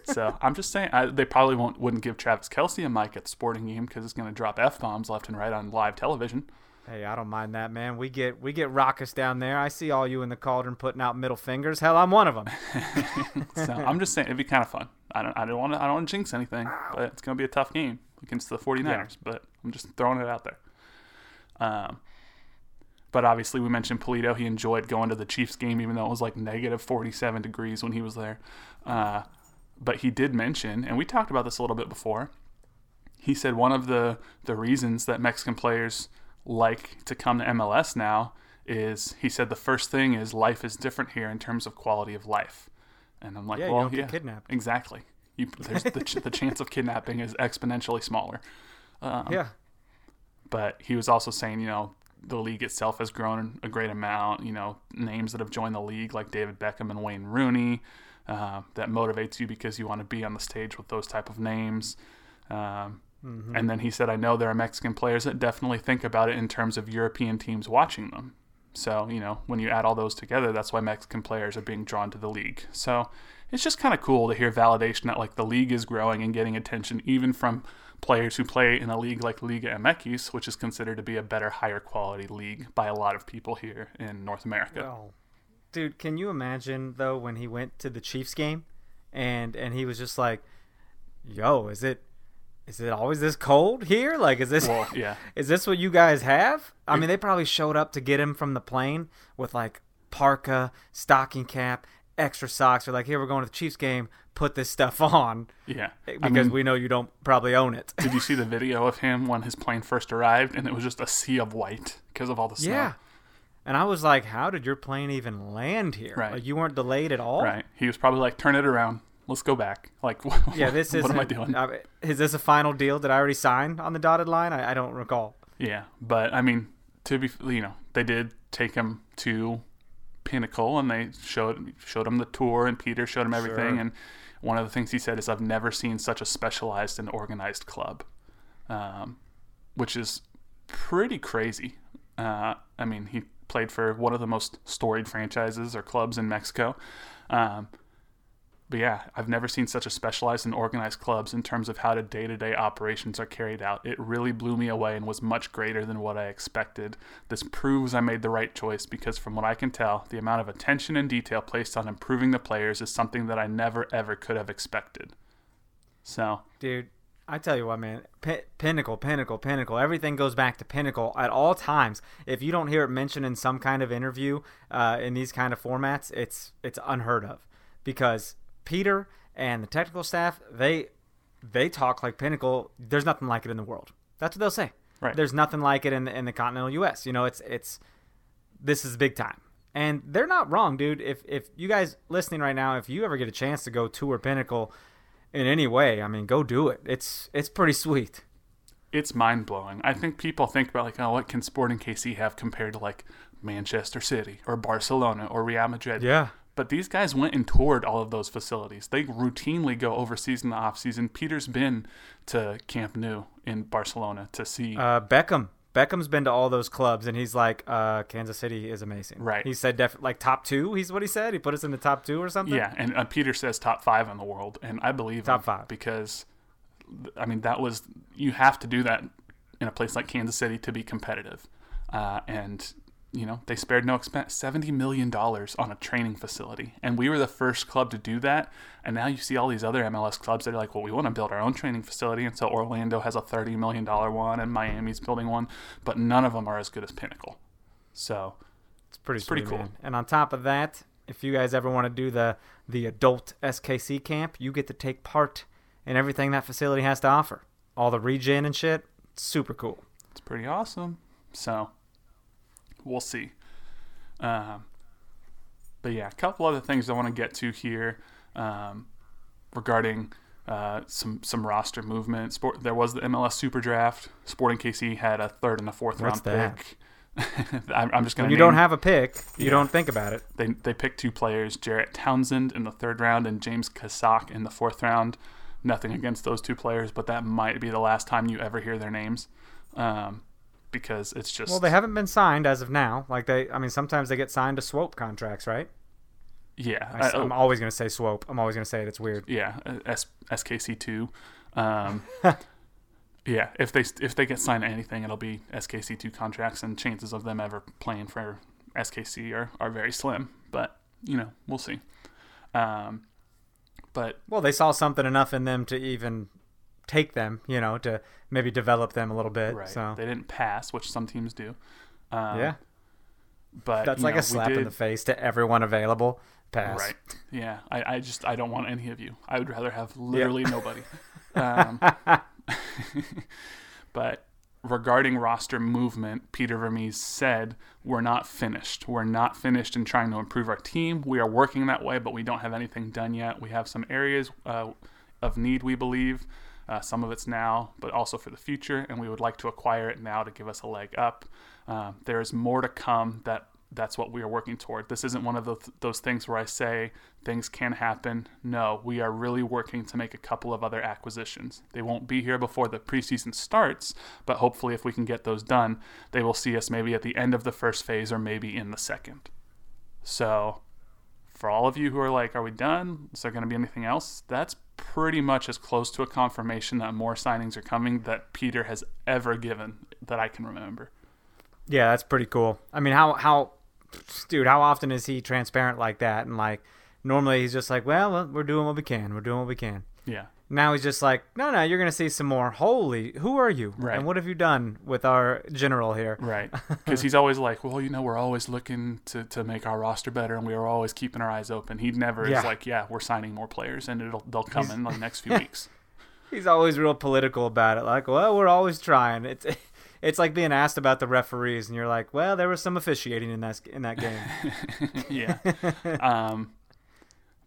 A: So I'm just saying I, they probably won't wouldn't give Travis Kelce a mic at the sporting game because it's going to drop f bombs left and right on live television.
B: Hey, I don't mind that, man. We get we get raucous down there. I see all you in the cauldron putting out middle fingers. Hell, I'm one of them. [laughs]
A: so I'm just saying it'd be kind of fun. I don't I don't want to I don't want to jinx anything, but it's going to be a tough game against the 49ers. Yeah. But I'm just throwing it out there. Um, but obviously, we mentioned Pulido. He enjoyed going to the Chiefs game, even though it was like negative 47 degrees when he was there. Uh, but he did mention, and we talked about this a little bit before. He said one of the the reasons that Mexican players like to come to MLS now is he said the first thing is life is different here in terms of quality of life. And I'm like,
B: yeah,
A: well,
B: yeah, kidnapped.
A: exactly. You, [laughs] there's the, the chance of kidnapping is exponentially smaller.
B: Um, yeah.
A: But he was also saying, you know, the league itself has grown a great amount. You know, names that have joined the league like David Beckham and Wayne Rooney uh, that motivates you because you want to be on the stage with those type of names. Um, mm-hmm. And then he said, I know there are Mexican players that definitely think about it in terms of European teams watching them. So, you know, when you add all those together, that's why Mexican players are being drawn to the league. So it's just kind of cool to hear validation that, like, the league is growing and getting attention even from players who play in a league like Liga MX, which is considered to be a better, higher quality league by a lot of people here in North America.
B: Dude, can you imagine though when he went to the Chiefs game, and and he was just like, "Yo, is it is it always this cold here? Like, is this
A: well, yeah? [laughs]
B: Is this what you guys have? I mean, they probably showed up to get him from the plane with like parka, stocking cap, extra socks. They're like, "Here, we're going to the Chiefs game. Put this stuff [laughs] on."
A: Yeah,
B: because I mean, we know you don't probably own it.
A: did you [laughs] see the video of him when his plane first arrived, and it was just a sea of white because of all the snow?
B: Yeah, and I was like, how did your plane even land here?
A: Right.
B: Like, you weren't delayed at all?
A: Right. He was probably like, turn it around. Let's go back. Like, [laughs]
B: yeah, this is.
A: what am I doing?
B: Is this a final deal? that I already signed on the dotted line? I, I don't recall.
A: Yeah, but I mean, to be, you know, they did take him to Pinnacle, and they showed showed him the tour, and Peter showed him everything.
B: Sure.
A: And one of the things he said is, "I've never seen such a specialized and organized club," um, which is pretty crazy. Uh, I mean, he played for one of the most storied franchises or clubs in Mexico. Um, but yeah, I've never seen such a specialized and organized clubs in terms of how the day-to-day operations are carried out. It really blew me away and was much greater than what I expected. This proves I made the right choice because from what I can tell, the amount of attention and detail placed on improving the players is something that I never ever could have expected. So,
B: Dude, I tell you what, man. Pinnacle, pinnacle, pinnacle. Everything goes back to pinnacle at all times. If you don't hear it mentioned in some kind of interview uh, in these kind of formats, it's it's unheard of because Peter and the technical staff they they talk like pinnacle. There's nothing like it in the world. That's what they'll say.
A: Right.
B: There's nothing like it in the, in the continental U.S. You know, it's it's this is big time. And they're not wrong, dude. If if you guys listening right now, if you ever get a chance to go tour Pinnacle in any way, I mean, go do it. It's it's pretty sweet.
A: it's mind blowing. I think people think about like, oh, what can Sporting KC have compared to like Manchester City or Barcelona or Real Madrid?
B: Yeah.
A: But these guys went and toured all of those facilities. They routinely go overseas in the off season. Peter's been to Camp Nou in Barcelona to see.
B: Uh, Beckham. Beckham's been to all those clubs, and he's like, uh, Kansas City is amazing.
A: Right.
B: He said def- like top two. He's what he said. He put us in the top two or something.
A: yeah, and uh, Peter says top five in the world, and I believe
B: Top five.
A: because, I mean, that was you have to do that in a place like Kansas City to be competitive, uh, and you know they spared no expense, seventy million dollars on a training facility, and we were the first club to do that. And now you see all these other MLS clubs that are like, well, we want to build our own training facility, and so Orlando has a thirty million dollar one, and Miami's building one, but none of them are as good as Pinnacle. So
B: It's pretty,
A: pretty
B: sweet,
A: cool.
B: man. And on top of that, if you guys ever want to do the the adult SKC camp, you get to take part in everything that facility has to offer. All the regen and shit. Super cool.
A: it's pretty awesome. So we'll see. Um, but yeah, a couple other things I want to get to here um, regarding uh, some some roster movement. Sport, there was the MLS Super Draft. Sporting KC had a third and a fourth
B: What's
A: round
B: that?
A: pick. [laughs] I'm, I'm just gonna.
B: You
A: name-
B: don't have a pick, you
A: Yeah.
B: don't think about it.
A: they they picked two players, Jarrett Townsend in the third round and James Kasak in the fourth round. Nothing against those two players, but that might be the last time you ever hear their names, um, because it's just
B: Well, they haven't been signed as of now. Like they, I mean, sometimes they get signed to swope contracts, right?
A: yeah.
B: I, am always gonna say swope. I'm always gonna say it. It's weird.
A: yeah, uh, S- SKC two. Um, [laughs] yeah, if they if they get signed to anything, it'll be SKC two contracts, and chances of them ever playing for SKC are, are very slim. But you know, we'll see. Um, but
B: Well, they saw something enough in them to even take them. You know, to maybe develop them a little bit.
A: right,
B: So
A: they didn't pass, which some teams do. Um,
B: yeah,
A: but
B: that's like
A: know,
B: a slap
A: we
B: in the face to everyone available. Pass.
A: Right. Yeah. I, I just I don't want any of you. I would rather have literally nobody. [laughs] Um, [laughs] but regarding roster movement, Peter Vermes said, We're not finished. We're not finished in trying to improve our team. We are working that way, but we don't have anything done yet. We have some areas uh, of need, we believe. Uh, some of it's now, but also for the future, and we would like to acquire it now to give us a leg up. Uh, there is more to come that that's what we are working toward. This isn't one of those, those things where I say things can happen. No, we are really working to make a couple of other acquisitions. They won't be here before the preseason starts, but hopefully, if we can get those done, they will see us maybe at the end of the first phase or maybe in the second. So, for all of you who are like, are we done? Is there going to be anything else? That's pretty much as close to a confirmation that more signings are coming that Peter has ever given that I can remember.
B: Yeah, that's pretty cool. I mean, how how, dude, how often is he transparent like that? And like, normally he's just like, well, we're doing what we can. We're doing what we can.
A: Yeah.
B: Now he's just like, no, no, you're gonna see some more. Holy, who are you?
A: Right.
B: And what have you done with our general here?
A: Right. [laughs] Because he's always like, well, you know, we're always looking to, to make our roster better and we are always keeping our eyes open. He never
B: Yeah.
A: is like, yeah, we're signing more players and it'll they'll come in the next few [laughs] weeks.
B: He's always real political about it. Like, well, we're always trying. It's [laughs] it's like being asked about the referees, and you're like, well, there was some officiating in that in that game.
A: yeah. Um,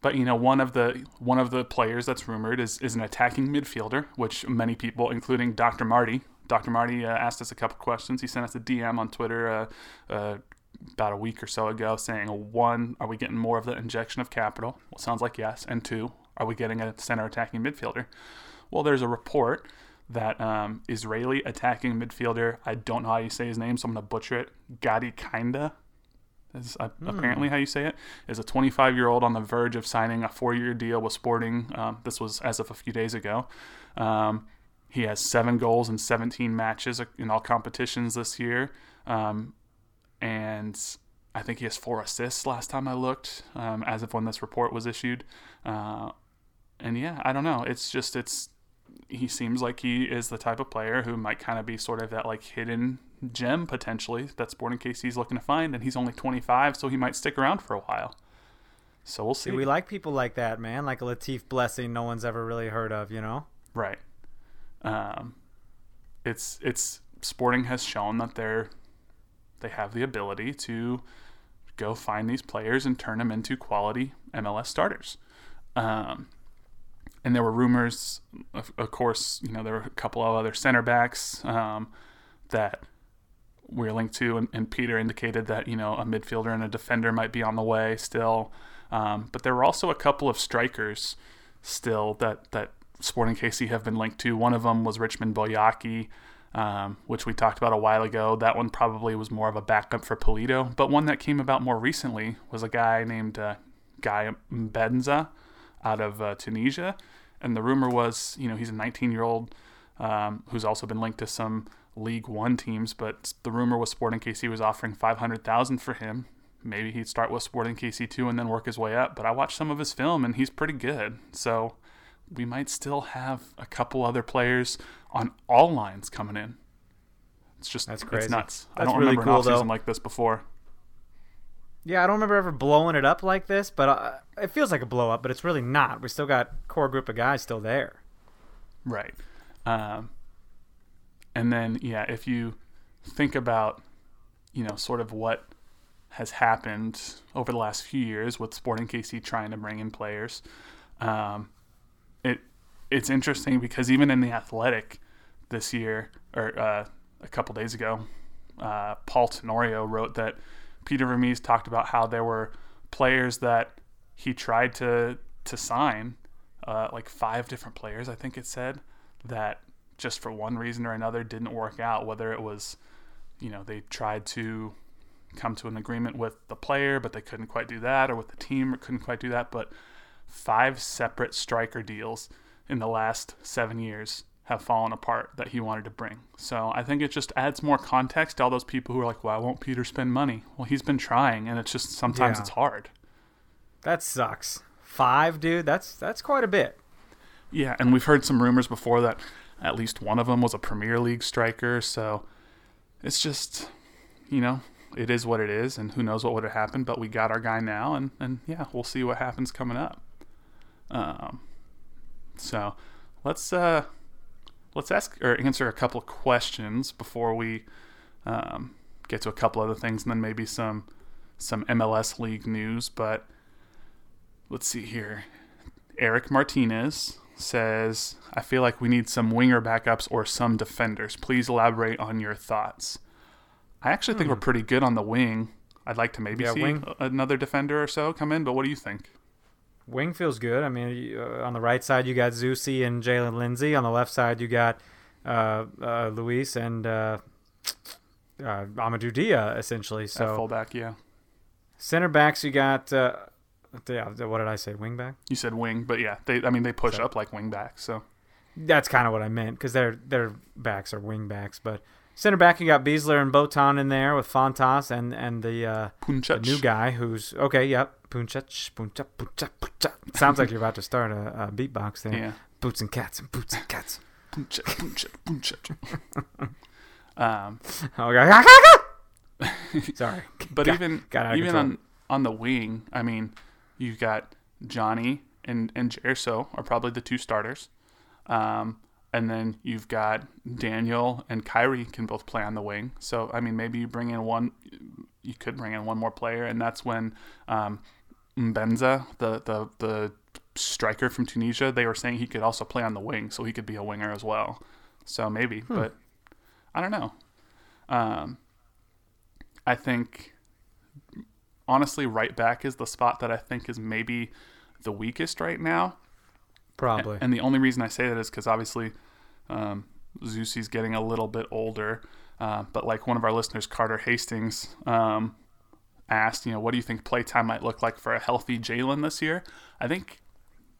A: but you know, one of the one of the players that's rumored is is an attacking midfielder, which many people, including Dr. Marty, Dr. Marty uh, asked us a couple questions. He sent us a DM on Twitter uh, uh, about a week or so ago saying, one, are we getting more of the injection of capital? Well, sounds like yes. And two, are we getting a center attacking midfielder? Well, there's a report that um, Israeli attacking midfielder, I don't know how you say his name, so I'm to butcher it, Gadi Kinda, is uh, mm. apparently how you say it, is a 25 year old on the verge of signing a four year deal with Sporting. Um, this was as of a few days ago. Um, he has seven goals in 17 matches in all competitions this year. Um, and I think he has four assists last time I looked, um, as of when this report was issued. Uh, and yeah, I don't know. It's just, it's, he seems like he is the type of player who might kind of be sort of that like hidden gem potentially that Sporting KC's looking to find, and he's only 25, so he might stick around for a while. So we'll see.
B: we like people like that, man, like a Latif Blessing, no one's ever really heard of, you know?
A: Right. Um, it's it's Sporting has shown that they're they have the ability to go find these players and turn them into quality MLS starters. Um, and there were rumors, of, of, course, you know, there were a couple of other center backs um, that we're linked to, and, and, Peter indicated that you know a midfielder and a defender might be on the way still. Um, but there were also a couple of strikers still that that Sporting KC have been linked to. One of them was Richmond Boakye, um, which we talked about a while ago. That one probably was more of a backup for Pulido. But one that came about more recently was a guy named uh, Guy Mbenza out of uh, Tunisia. And the rumor was, you know, he's a 19 year old um, who's also been linked to some League One teams, but the rumor was Sporting KC was offering five hundred thousand for him. Maybe he'd start with Sporting KC two and then work his way up. But I watched some of his film and he's pretty good. So we might still have a couple other players on all lines coming in. It's just that's crazy. It's nuts. That's I don't really remember cool, an offseason like this before.
B: Yeah, I don't remember ever blowing it up like this, but uh, it feels like a blow up, but it's really not. We still got core group of guys still there.
A: Right. Um, and then, yeah, if you think about, you know, sort of what has happened over the last few years with Sporting KC trying to bring in players, um, it it's interesting because even in the Athletic this year or uh, a couple days ago, uh, Paul Tenorio wrote that Peter Vermes talked about how there were players that he tried to to sign, uh, like five different players, I think it said, that just for one reason or another didn't work out, whether it was, you know, they tried to come to an agreement with the player, but they couldn't quite do that, or with the team, or couldn't quite do that. But five separate striker deals in the last seven years have fallen apart that he wanted to bring. So I think it just adds more context to all those people who are like, why won't Peter spend money? Well, he's been trying, and it's just sometimes yeah. it's hard.
B: That sucks. Five, dude. That's that's quite a bit.
A: Yeah, and we've heard some rumors before that at least one of them was a Premier League striker. So it's just, you know, it is what it is, and who knows what would have happened. But we got our guy now, and and yeah, we'll see what happens coming up. Um, so let's uh, let's ask or answer a couple of questions before we um, get to a couple other things, and then maybe some some MLS league news. But let's see here. Eric Martinez says, I feel like we need some winger backups or some defenders. Please elaborate on your thoughts. I actually think we're hmm. pretty good on the wing. I'd like to maybe yeah, see wing. another defender or so come in, but what do you think?
B: Wing feels good. I mean, uh, on the right side, you got Zusi and Jaylin Lindsey. On the left side, you got uh, uh, Luis and uh, uh Amadou Dia, essentially. So
A: At fullback, yeah.
B: Center backs, you got uh, yeah, what did I say? Wingback.
A: You said wing, but yeah, they. I mean, they push so, up like wingback. So
B: that's kind of what I meant because their their backs are wingbacks. But center back, you got Besler and Botond in there with Fontas and and the, uh, the new guy who's okay. Yep, Puncec, Puncec, Puncec, Puncec. Sounds like you're about to start a, a beatbox there. Yeah. Boots and cats and boots and cats. Puncec, Puncec, Puncec. [laughs] um. Okay. [laughs] Sorry.
A: But got, even got even on on the wing, I mean You've got Johnny and and Gerso are probably the two starters. Um, and then you've got Daniel and Khiry can both play on the wing. So I mean, maybe you bring in one. You could bring in one more player, and that's when um, Mbenza, the the the striker from Tunisia, they were saying he could also play on the wing, so he could be a winger as well. So maybe, hmm. but I don't know. Um, I think honestly, right back is the spot that I think is maybe the weakest right now.
B: Probably.
A: And the only reason I say that is because obviously um, Zusi's getting a little bit older. Uh, but like one of our listeners, Carter Hastings, um, asked, you know, what do you think playtime might look like for a healthy Jaylin this year? I think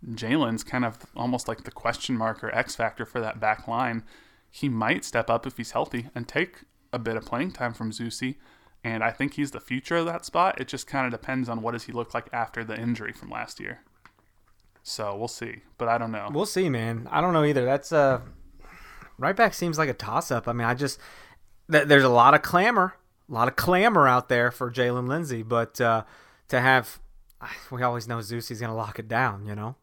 A: Jaylin's kind of almost like the question mark or X factor for that back line. He might step up if he's healthy and take a bit of playing time from Zusi. And I think he's the future of that spot. It just kind of depends on what does he look like after the injury from last year. So we'll see, but I don't know.
B: We'll see, man. I don't know either. That's uh, right back seems like a toss up. I mean, I just th- there's a lot of clamor, a lot of clamor out there for Jaylin Lindsey, but uh, to have, [sighs] we always know Zusi's gonna lock it down. You know.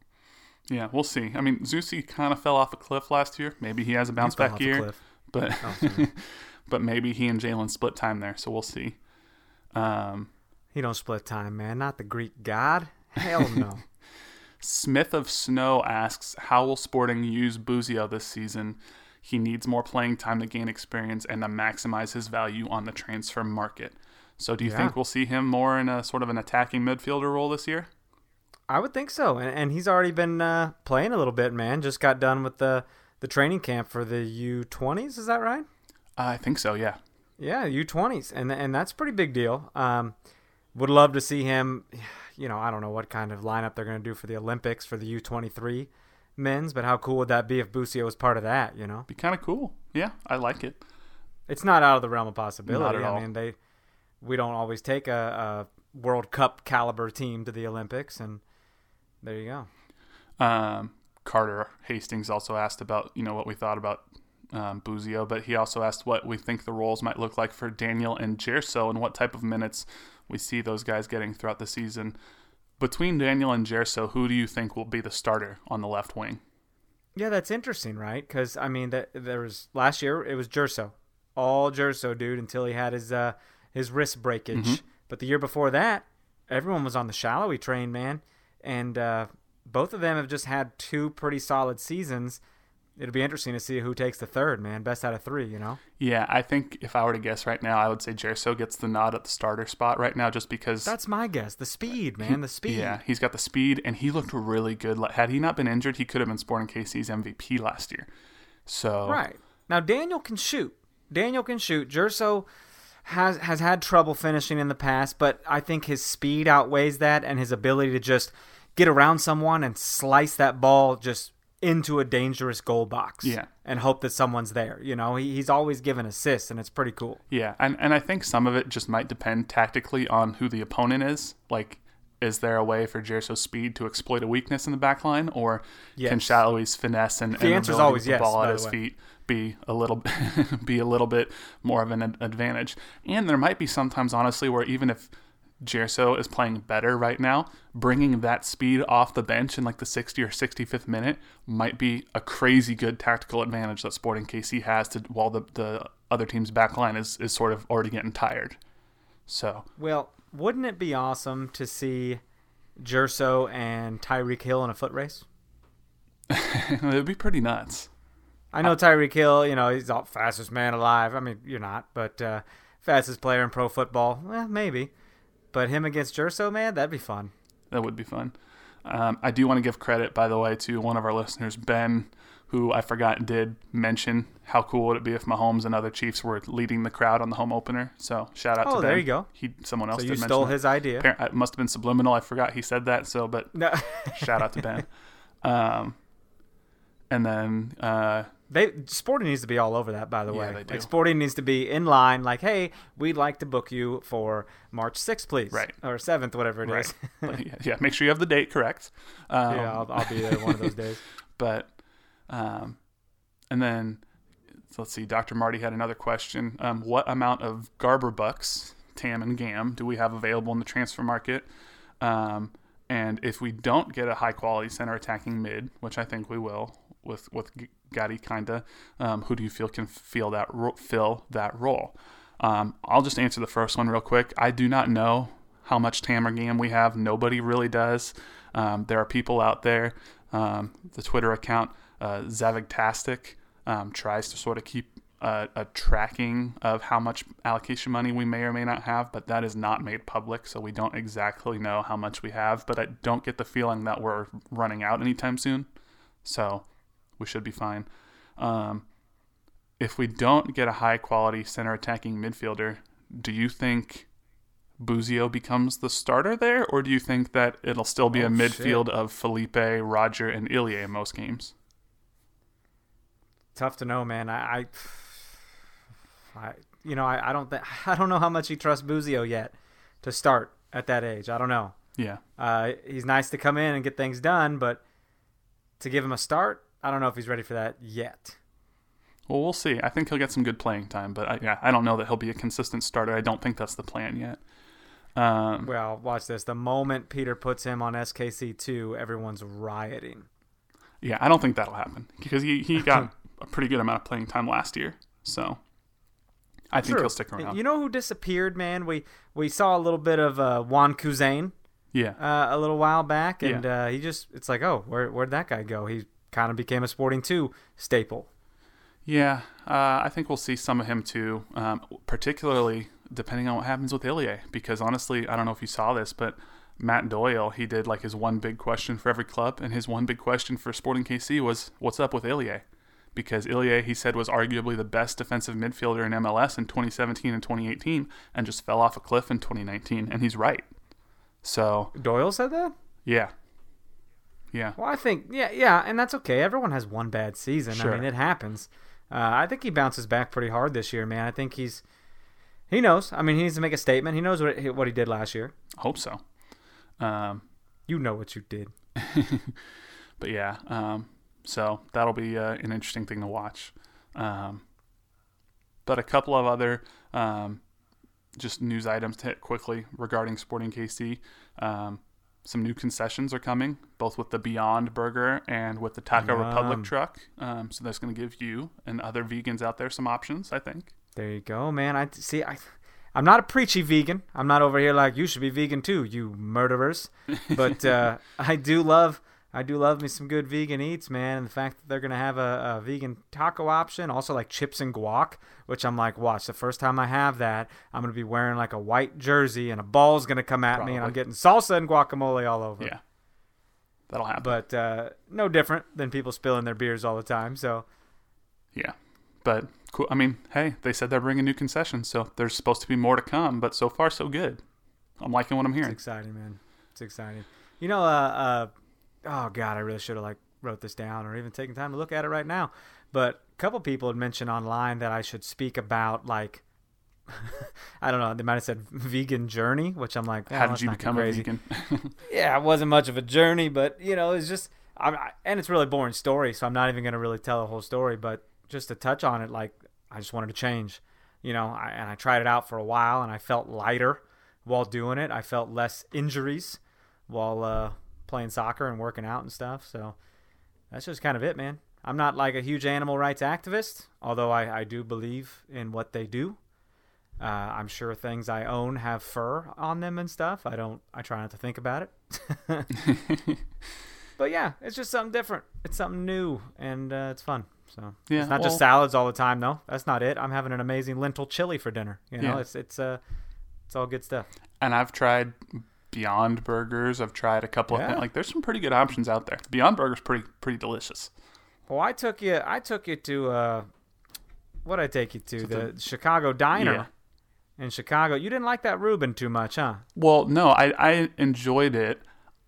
A: Yeah, we'll see. I mean, Zusi kind of fell off a cliff last year. Maybe he has a bounce back year, but oh, [laughs] but maybe he and Jaylin split time there. So we'll see. Um,
B: he don't split time, man. Not the Greek god. Hell no. [laughs]
A: Smith of Snow asks, How will Sporting use Busio this season? He needs more playing time to gain experience and to maximize his value on the transfer market. So, do you yeah. think we'll see him more in a sort of an attacking midfielder role this year?
B: I would think so, and, and he's already been uh, playing a little bit. Man, just got done with the the training camp for the U twenties. Is that right?
A: Uh, I think so. Yeah.
B: Yeah, U twenties, and and that's a pretty big deal. Um, would love to see him you know, I don't know what kind of lineup they're going to do for the Olympics for the U23 men's, but how cool would that be if Busio was part of that, you know?
A: Be kind of cool. Yeah, I like it.
B: It's not out of the realm of possibility.
A: Not at
B: all.
A: I
B: mean, they we don't always take a, a World Cup caliber team to the Olympics and there you
A: go. Um, Carter Hastings also asked about, you know, what we thought about um, Busio, but he also asked what we think the roles might look like for Daniel and Gerso and what type of minutes we see those guys getting throughout the season. Between Daniel and Gerso, who do you think will be the starter on the left wing?
B: Yeah, that's interesting, right? Because I mean, that there was last year it was Gerso, all Gerso, dude, until he had his uh, his wrist breakage. Mm-hmm. But the year before that, everyone was on the shallowy train, man, and uh, both of them have just had two pretty solid seasons it'll be interesting to see who takes the third, man. Best out of three, you know?
A: Yeah, I think if I were to guess right now, I would say Gerso gets the nod at the starter spot right now just because.
B: That's my guess. The speed, man. The speed.
A: Yeah, he's got the speed, and he looked really good. Had he not been injured, he could have been Sporting KC's MVP last year. So.
B: Right. Now, Daniel can shoot. Daniel can shoot. Gerso has has had trouble finishing in the past, but I think his speed outweighs that and his ability to just get around someone and slice that ball just into a dangerous goal box.
A: Yeah.
B: And hope that someone's there. You know, he, he's always given assists, and it's pretty cool.
A: Yeah. And, and I think some of it just might depend tactically on who the opponent is. Like, is there a way for Gerso's speed to exploit a weakness in the back line? Or yes. can Salloway's finesse and,
B: the
A: and
B: always
A: the
B: yes,
A: ball at his feet be a little [laughs] be a little bit more of an advantage? And there might be sometimes, honestly, where even if Gerso is playing better right now, bringing that speed off the bench in like the 60 or 65th minute might be a crazy good tactical advantage that Sporting KC has to while the, the other team's back line is, is sort of already getting tired. So
B: Well, wouldn't it be awesome to see Gerso and Tyreek Hill in a foot race? [laughs]
A: it would be pretty nuts.
B: I know Tyreek Hill, you know, he's the fastest man alive. I mean, you're not, but uh, fastest player in pro football. Eh, maybe. But him against Gerso, man, that'd be fun.
A: That would be fun. Um, I do want to give credit, by the way, to one of our listeners, Ben, who I forgot did mention how cool it would it be if Mahomes and other Chiefs were leading the crowd on the home opener. So shout out
B: oh,
A: to Ben.
B: there you go.
A: He someone else.
B: So
A: you
B: stole his idea.
A: It must have been subliminal. I forgot he said that. So, but
B: no.
A: shout out to Ben. [laughs] Um, and then uh,
B: they Sporting needs to be all over that, by the
A: yeah,
B: way. Like Sporting needs to be in line, like, hey, we'd like to book you for March sixth, please,
A: right,
B: or seventh, whatever it
A: right.
B: is. [laughs]
A: yeah, yeah, make sure you have the date correct.
B: Um, yeah, I'll, I'll, be there one of those [laughs] days.
A: But, um, and then let's see, Dr. Marty had another question. Um, what amount of Garber bucks, TAM and GAM, do we have available in the transfer market? Um, and if we don't get a high quality center attacking mid, which I think we will, with with Gadi Kinda. Um, who do you feel can feel that ro- fill that role? Um, I'll just answer the first one real quick. I do not know how much Tamergam we have. Nobody really does. Um, there are people out there. Um, the Twitter account uh, Zavigtastic um, tries to sort of keep a, a tracking of how much allocation money we may or may not have, but that is not made public, so we don't exactly know how much we have. But I don't get the feeling that we're running out anytime soon, so we should be fine. Um, if we don't get a high quality center attacking midfielder, do you think Busio becomes the starter there, or do you think that it'll still be
B: Oh,
A: a midfield
B: shit.
A: of Felipe, Roger, and Ilie in most games?
B: Tough to know, man. I, I, I you know, I, I don't think [laughs] I don't know how much he trusts Busio yet to start at that age. I don't know.
A: Yeah,
B: Uh, he's nice to come in and get things done, but to give him a start, I don't know if he's ready for that yet.
A: well, we'll see. I think he'll get some good playing time, but I, yeah, I don't know that he'll be a consistent starter. I don't think that's the plan yet. Um,
B: Well, watch this. The moment Peter puts him on SKC two, everyone's rioting.
A: yeah, I don't think that'll happen because he, he got [laughs] a pretty good amount of playing time last year, so I think he'll stick around.
B: You know who disappeared, man? We we saw a little bit of uh, Wan Kuzain
A: yeah,
B: uh, a little while back, and
A: Yeah.
B: uh, he just it's like, oh, where where'd that guy go? He kind of became a Sporting two staple.
A: Yeah, uh, I think we'll see some of him too, um, particularly depending on what happens with Ilie. Because honestly, I don't know if you saw this, but Matt Doyle, he did like his one big question for every club, and his one big question for Sporting KC was, "What's up with Ilie?" Because Ilie, he said, was arguably the best defensive midfielder in MLS in 2017 and 2018, and just fell off a cliff in 2019, and he's right. So
B: Doyle said that.
A: yeah, yeah,
B: Well, I think yeah, yeah, and that's okay. Everyone has one bad season.
A: Sure.
B: I mean, it happens. Uh, I think he bounces back pretty hard this year, man. I think he's he knows. I mean, he needs to make a statement. He knows what he, what he did last year.
A: hope so. Um,
B: You know what you did. [laughs]
A: but yeah, um, so that'll be uh, an interesting thing to watch. Um, but a couple of other um, just news items to hit quickly regarding Sporting KC. Um, some new concessions are coming, both with the Beyond Burger and with the Taco Republic truck. Um, so that's going to give you and other vegans out there some options, I think.
B: There you go, man. I see. I, I'm not a preachy vegan. I'm not over here like you should be vegan too, you murderers. But [laughs] uh, I do love, I do love me some good vegan eats, man. And the fact that they're gonna have a, a vegan taco option, also like chips and guac, which I'm like, watch. The first time I have that, I'm gonna be wearing like a white jersey, and a ball's gonna come at me, and I'm getting salsa and guacamole all over.
A: Yeah, that'll happen.
B: But uh, no different than people spilling their beers all the time. So
A: Yeah, but cool. I mean, hey, they said they're bringing new concessions, so there's supposed to be more to come. But so far, so good. I'm liking what I'm
B: It's
A: hearing.
B: exciting, man. It's exciting. You know, uh, uh, oh god, I really should have like wrote this down or even taken time to look at it right now. But a couple people had mentioned online that I should speak about like, [laughs] I don't know, they might have said vegan journey, which I'm like,
A: How
B: oh,
A: did you become a
B: crazy.
A: vegan? [laughs]
B: Yeah, it wasn't much of a journey, but you know, it's just, I, I, and it's a really boring story, so I'm not even gonna really tell the whole story. But just to touch on it, like I just wanted to change, you know, I, and I tried it out for a while, and I felt lighter while doing it. I felt less injuries while uh, playing soccer and working out and stuff. So that's just kind of it, man. I'm not like a huge animal rights activist, although I, I do believe in what they do. Uh, I'm sure things I own have fur on them and stuff. I don't. I try not to think about it. [laughs] [laughs] but yeah, it's just something different. It's something new, and uh, it's fun. So
A: Yeah,
B: it's not
A: well-
B: just salads all the time, though. That's not it. I'm having an amazing lentil chili for dinner. You know,
A: Yeah.
B: it's it's uh, it's all good stuff.
A: and I've tried Beyond Burgers. I've tried a couple
B: Yeah.
A: of like. There's some pretty good options out there. Beyond Burger's pretty pretty delicious.
B: Well, I took you. I took you to uh, what I take you to the,
A: the-
B: Chicago Diner
A: Yeah.
B: in Chicago. You didn't like that Reuben too much, huh?
A: Well, no, I I enjoyed it.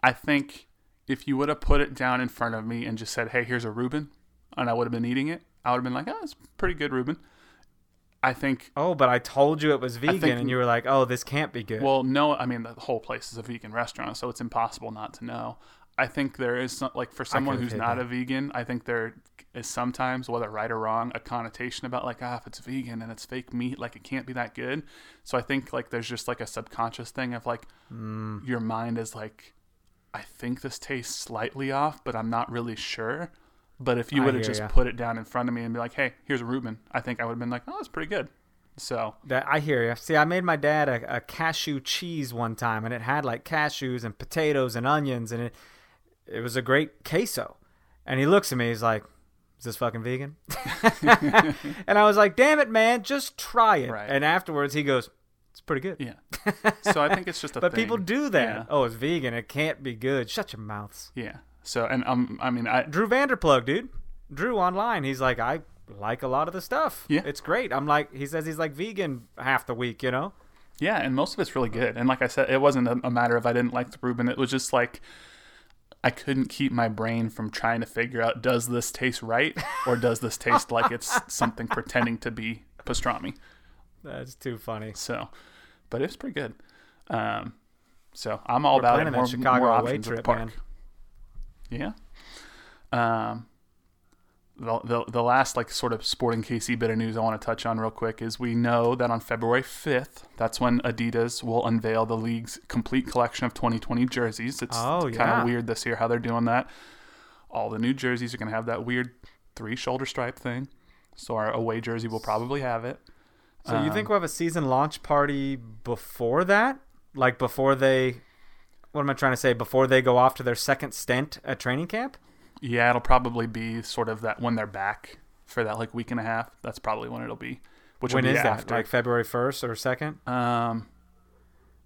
A: I think if you would have put it down in front of me and just said, "Hey, here's a Reuben," and I would have been eating it, I would have been like, "Oh, it's pretty good Reuben." I think.
B: Oh, but I told you it was vegan,
A: think-
B: and you were like, "Oh, this can't be good."
A: Well, no, I mean the whole place is a vegan restaurant, so it's impossible not to know. I think there is some, like for someone who's not
B: that.
A: a vegan, I think there is sometimes, whether right or wrong, a connotation about like, ah, if it's vegan and it's fake meat, like it can't be that good. So I think like there's just like a subconscious thing of like
B: Mm.
A: your mind is like, I think this tastes slightly off, but I'm not really sure. But if you would have just
B: ya.
A: put it down in front of me and be like, hey, here's a Reuben, I think I would have been like, oh, that's pretty good. So
B: That I hear you. See, I made my dad a, a cashew cheese one time, and it had like cashews and potatoes and onions, and it it was a great queso. And he looks at me, he's like, is this fucking vegan? [laughs] and I was like, damn it, man, just try it.
A: Right.
B: And afterwards, he goes, it's pretty good.
A: Yeah. [laughs] So I think it's just a
B: But
A: thing.
B: people do that.
A: Yeah.
B: Oh, it's vegan. It can't be good. Shut your mouths.
A: Yeah. So and um, I mean, I
B: Drew Vanderplug, dude. Drew online. He's like, I like a lot of the stuff.
A: Yeah.
B: It's great. I'm like, he says he's like vegan half the week, you know?
A: Yeah, and most of it's really good. And like I said, it wasn't a, a matter of I didn't like the Reuben. It was just like I couldn't keep my brain from trying to figure out does this taste right or does this taste like it's [laughs] something pretending to be pastrami.
B: That's too funny.
A: So, but it's pretty good. Um, so I'm all about it.
B: that
A: More,
B: Chicago
A: more
B: away trip,
A: park.
B: man.
A: Yeah. Um, the, the the last like sort of sporting KC bit of news I want to touch on real quick is we know that on February 5th, that's when Adidas will unveil the league's complete collection of 2020 jerseys. It's
B: Oh,
A: kind
B: yeah.
A: of weird this year how they're doing that. All the new jerseys are going to have that weird three shoulder stripe thing. So our away jersey will probably have it.
B: So you
A: Um,
B: think we'll have a season launch party before that? Like before they what am I trying to say? Before they go off to their second stint at training camp?
A: Yeah, it'll probably be sort of that when they're back for that like week and a half. That's probably when it'll be. Which
B: When is
A: be
B: that? Like February first or second?
A: um,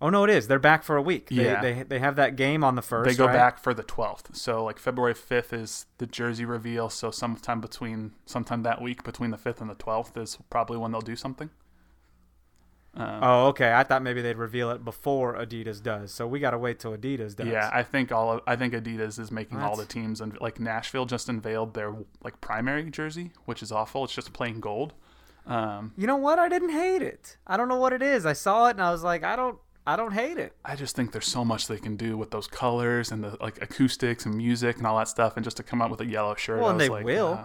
B: Oh no, it is. They're back for a week. They,
A: Yeah.
B: they they have that game on the first.
A: they go
B: right?
A: back for the 12th. So like February 5th is the jersey reveal. So sometime between sometime that week between the 5th and the 12th is probably when they'll do something. Um,
B: Oh, okay. I thought maybe they'd reveal it before Adidas does. So we got to wait till Adidas does.
A: yeah, I think all of, I think Adidas is making all the teams and like Nashville just unveiled their like primary jersey, which is awful. It's just plain gold. Um,
B: You know what? I didn't hate it. I don't know what it is. I saw it and I was like, I don't I don't hate it.
A: I just think there's so much they can do with those colors and the like acoustics and music and all that stuff, and just to come out with a yellow shirt.
B: Well,
A: I
B: and
A: was
B: they
A: like,
B: will.
A: uh,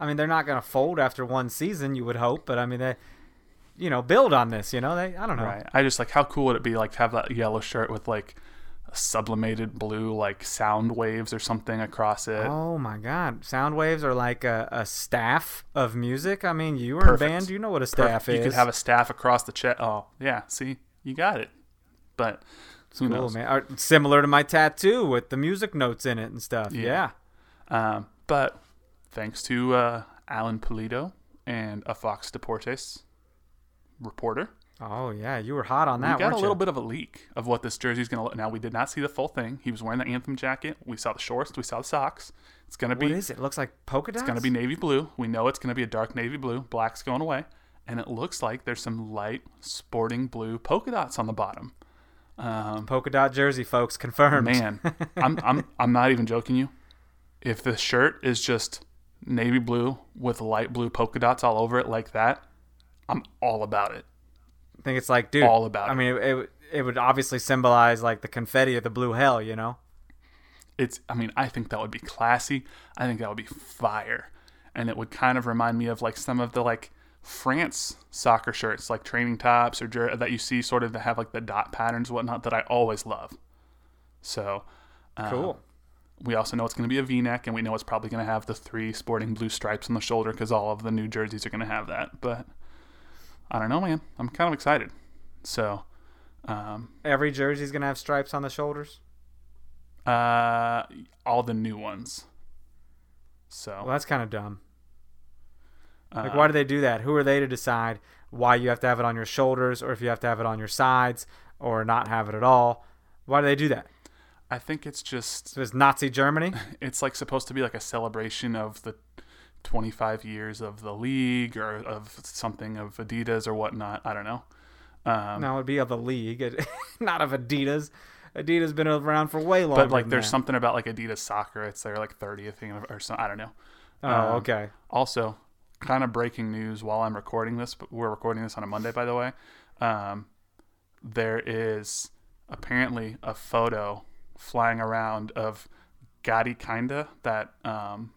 B: I mean, they're not going to fold after one season, you would hope, but I mean, they you know, build on this, you know? They I don't know.
A: Right. I just like how cool would it be like to have that yellow shirt with like sublimated blue like sound waves or something across it.
B: Oh my god. Sound waves are like a, a staff of music. I mean, you were
A: Perfect.
B: in band, you know what a staff
A: Perfect. You could have a staff across the chest. Oh, yeah. See, you got it. But who
B: cool,
A: knows?
B: man. Or similar to my tattoo with the music notes in it and stuff.
A: Yeah.
B: Yeah.
A: Um, but thanks to uh, Alan Pulido and a Fox Deportes reporter,
B: Oh yeah, you were hot on that.
A: we got a little
B: you?
A: bit of a leak of what this jersey is going to look. Now we did not see the full thing. He was wearing the anthem jacket. We saw the shorts. We saw the socks. It's going to be
B: is it? it? Looks like polka dots.
A: It's going to be navy blue. We know it's going to be a dark navy blue. Black's going away. And it looks like there's some light sporting blue polka dots on the bottom. Um,
B: polka dot jersey, folks. Confirmed.
A: man, [laughs] I'm, I'm, I'm not even joking you. If the shirt is just navy blue with light blue polka dots all over it like that, I'm all about it.
B: I think it's like, dude.
A: All about it.
B: I
A: it.
B: mean, it, it it would obviously symbolize like the confetti of the blue hell, you know.
A: It's, I mean, I think that would be classy. I think that would be fire. And it would kind of remind me of like some of the like France soccer shirts, like training tops or jer- that you see sort of that have like the dot patterns, and whatnot, that I always love. So, um,
B: Cool.
A: We also know it's going to be a V-neck, and we know it's probably going to have the three sporting blue stripes on the shoulder because all of the new jerseys are going to have that. But I don't know, man. I'm kind of excited. So, um,
B: Every jersey's gonna have stripes on the shoulders.
A: uh, all the new ones. So,
B: Well, that's kind of dumb. Like,
A: uh,
B: why do they do that? Who are they to decide why you have to have it on your shoulders, or if you have to have it on your sides, or not have it at all? Why do they do that?
A: I think it's just
B: So it's Nazi Germany. [laughs]
A: it's like supposed to be like a celebration of the 25 years of the league or of something of Adidas or whatnot. I don't know. Um,
B: no, it'd be of the league, [laughs] not of Adidas. Adidas been around for way longer.
A: but like there's
B: that.
A: something about like Adidas soccer. It's their like 30th thing or something. I don't know.
B: Oh,
A: um,
B: okay.
A: Also, kind of breaking news while I'm recording this, but we're recording this on a Monday, by the way. Um, there is apparently a photo flying around of Gadi Kinda, that um,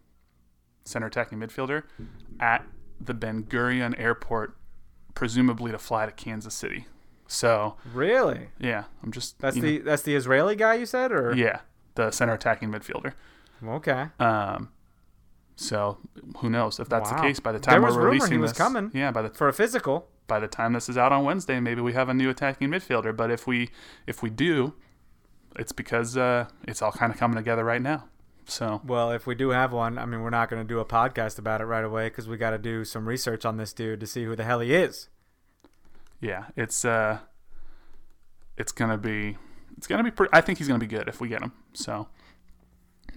A: center attacking midfielder, at the Ben Gurion airport, presumably to fly to Kansas City. So,
B: Really?
A: yeah, I'm just.
B: That's the that's the Israeli guy you said, or
A: yeah, the center attacking midfielder.
B: Okay.
A: Um, so who knows if that's
B: Wow.
A: the case by the time
B: There
A: we're
B: was rumor he
A: releasing
B: was
A: this?
B: coming.
A: Yeah, by the
B: For a physical.
A: by the time this is out on Wednesday, maybe we have a new attacking midfielder. But if we if we do, it's because uh, it's all kind of coming together right now. So
B: Well, if we do have one, I mean, we're not going to do a podcast about it right away because we got to do some research on this dude to see who the hell he is.
A: yeah, it's uh, it's gonna be it's gonna be. Pretty, I think he's gonna be good if we get him. So,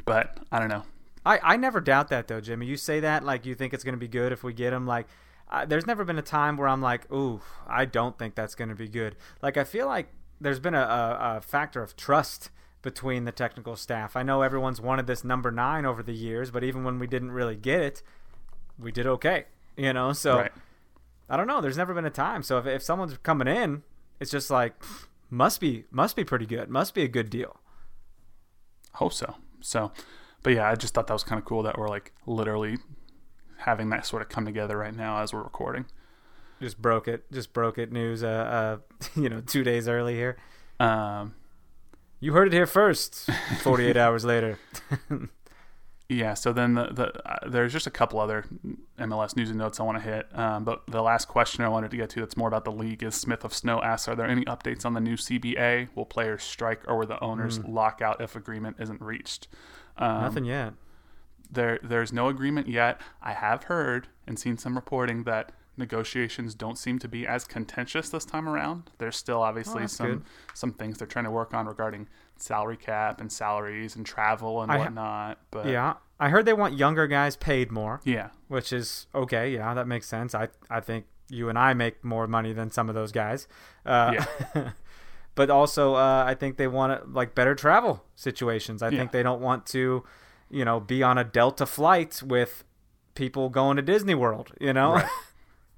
A: but I don't know.
B: I, I never doubt that though, Jimmy. You say that like you think it's going to be good if we get him. Like, I, there's never been a time where I'm like, ooh, I don't think that's going to be good. Like, I feel like there's been a, a, a factor of trust between the technical staff. I know everyone's wanted this number nine over the years, but even when we didn't really get it, we did okay. You know, so
A: Right.
B: I don't know. There's never been a time. So if, if someone's coming in, it's just like must be must be pretty good. Must be a good deal.
A: Hope so. So, but yeah, I just thought that was kind of cool that we're like literally having that sort of come together right now as we're recording.
B: Just broke it. Just broke it. News. Uh, uh [laughs] you know, two days early here.
A: Um,
B: You heard it here first. 48 [laughs] hours later.
A: Yeah, so then the, the uh, there's just a couple other MLS news and notes I want to hit. Um, but the last question I wanted to get to that's more about the league is Smith of Snow asks, Are there any updates on the new CBA? Will players strike or will the owners lock out if agreement isn't reached? Um,
B: Nothing yet.
A: There, there's no agreement yet. I have heard and seen some reporting that negotiations don't seem to be as contentious this time around. There's still obviously
B: that's
A: some
B: good.
A: some things they're trying to work on regarding salary cap and salaries and travel and
B: I
A: whatnot. But
B: Yeah. I heard they want younger guys paid more,
A: yeah,
B: which is okay. Yeah, that makes sense. I, I think you and I make more money than some of those guys. Uh, [laughs] but also, uh, I think they want like better travel situations. I
A: Yeah.
B: think they don't want to, you know, be on a Delta flight with people going to Disney World, you know?
A: Right.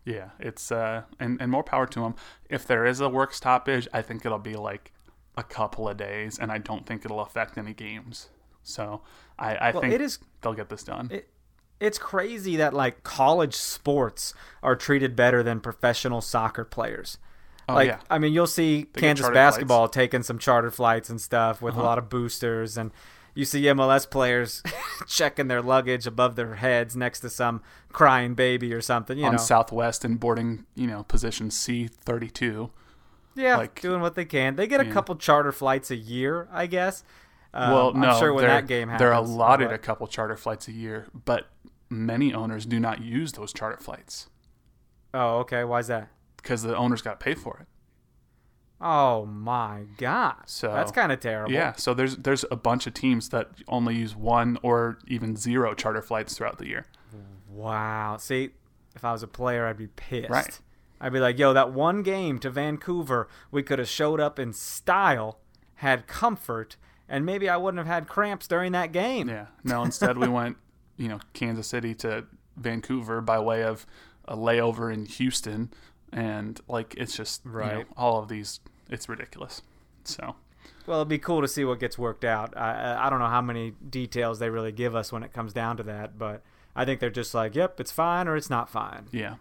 A: Yeah, it's uh, and and more power to them. If there is a work stoppage, I think it'll be like a couple of days, and I don't think it'll affect any games. So I, I
B: Well,
A: think
B: it is-
A: they'll get this done.
B: it, it's crazy that like college sports are treated better than professional soccer players.
A: oh
B: like
A: yeah,
B: I mean, you'll see
A: get
B: Kansas basketball taking some charter flights and stuff with
A: Uh-huh.
B: a lot of boosters, and you see MLS players [laughs] checking their luggage above their heads next to some crying baby or something. You
A: on
B: know,
A: Southwest and boarding, you know, position C thirty two.
B: yeah,
A: like-
B: doing what they can. They get a
A: Yeah.
B: couple charter flights a year, I guess. Um,
A: well, no,
B: I'm sure when that game happens,
A: they're allotted
B: but-
A: a couple charter flights a year, but many owners do not use those charter flights
B: Oh, okay. Why is that?
A: because the owners got to pay for it.
B: Oh my god.
A: So-
B: that's kind of terrible.
A: Yeah, so there's there's a bunch of teams that only use one or even zero charter flights throughout the year.
B: Wow. See, if I was a player, I'd be pissed.
A: Right.
B: I'd be like, yo, that one game to Vancouver, we could have showed up in style, had comfort, and maybe I wouldn't have had cramps during that game.
A: Yeah. No, instead we went, [laughs] you know, Kansas City to Vancouver by way of a layover in Houston, and like it's just you know,
B: Right.
A: all of these. It's ridiculous. So
B: Well, it'd be cool to see what gets worked out. I, I don't know how many details they really give us when it comes down to that, but I think they're just like, yep, it's fine or it's not fine.
A: yeah,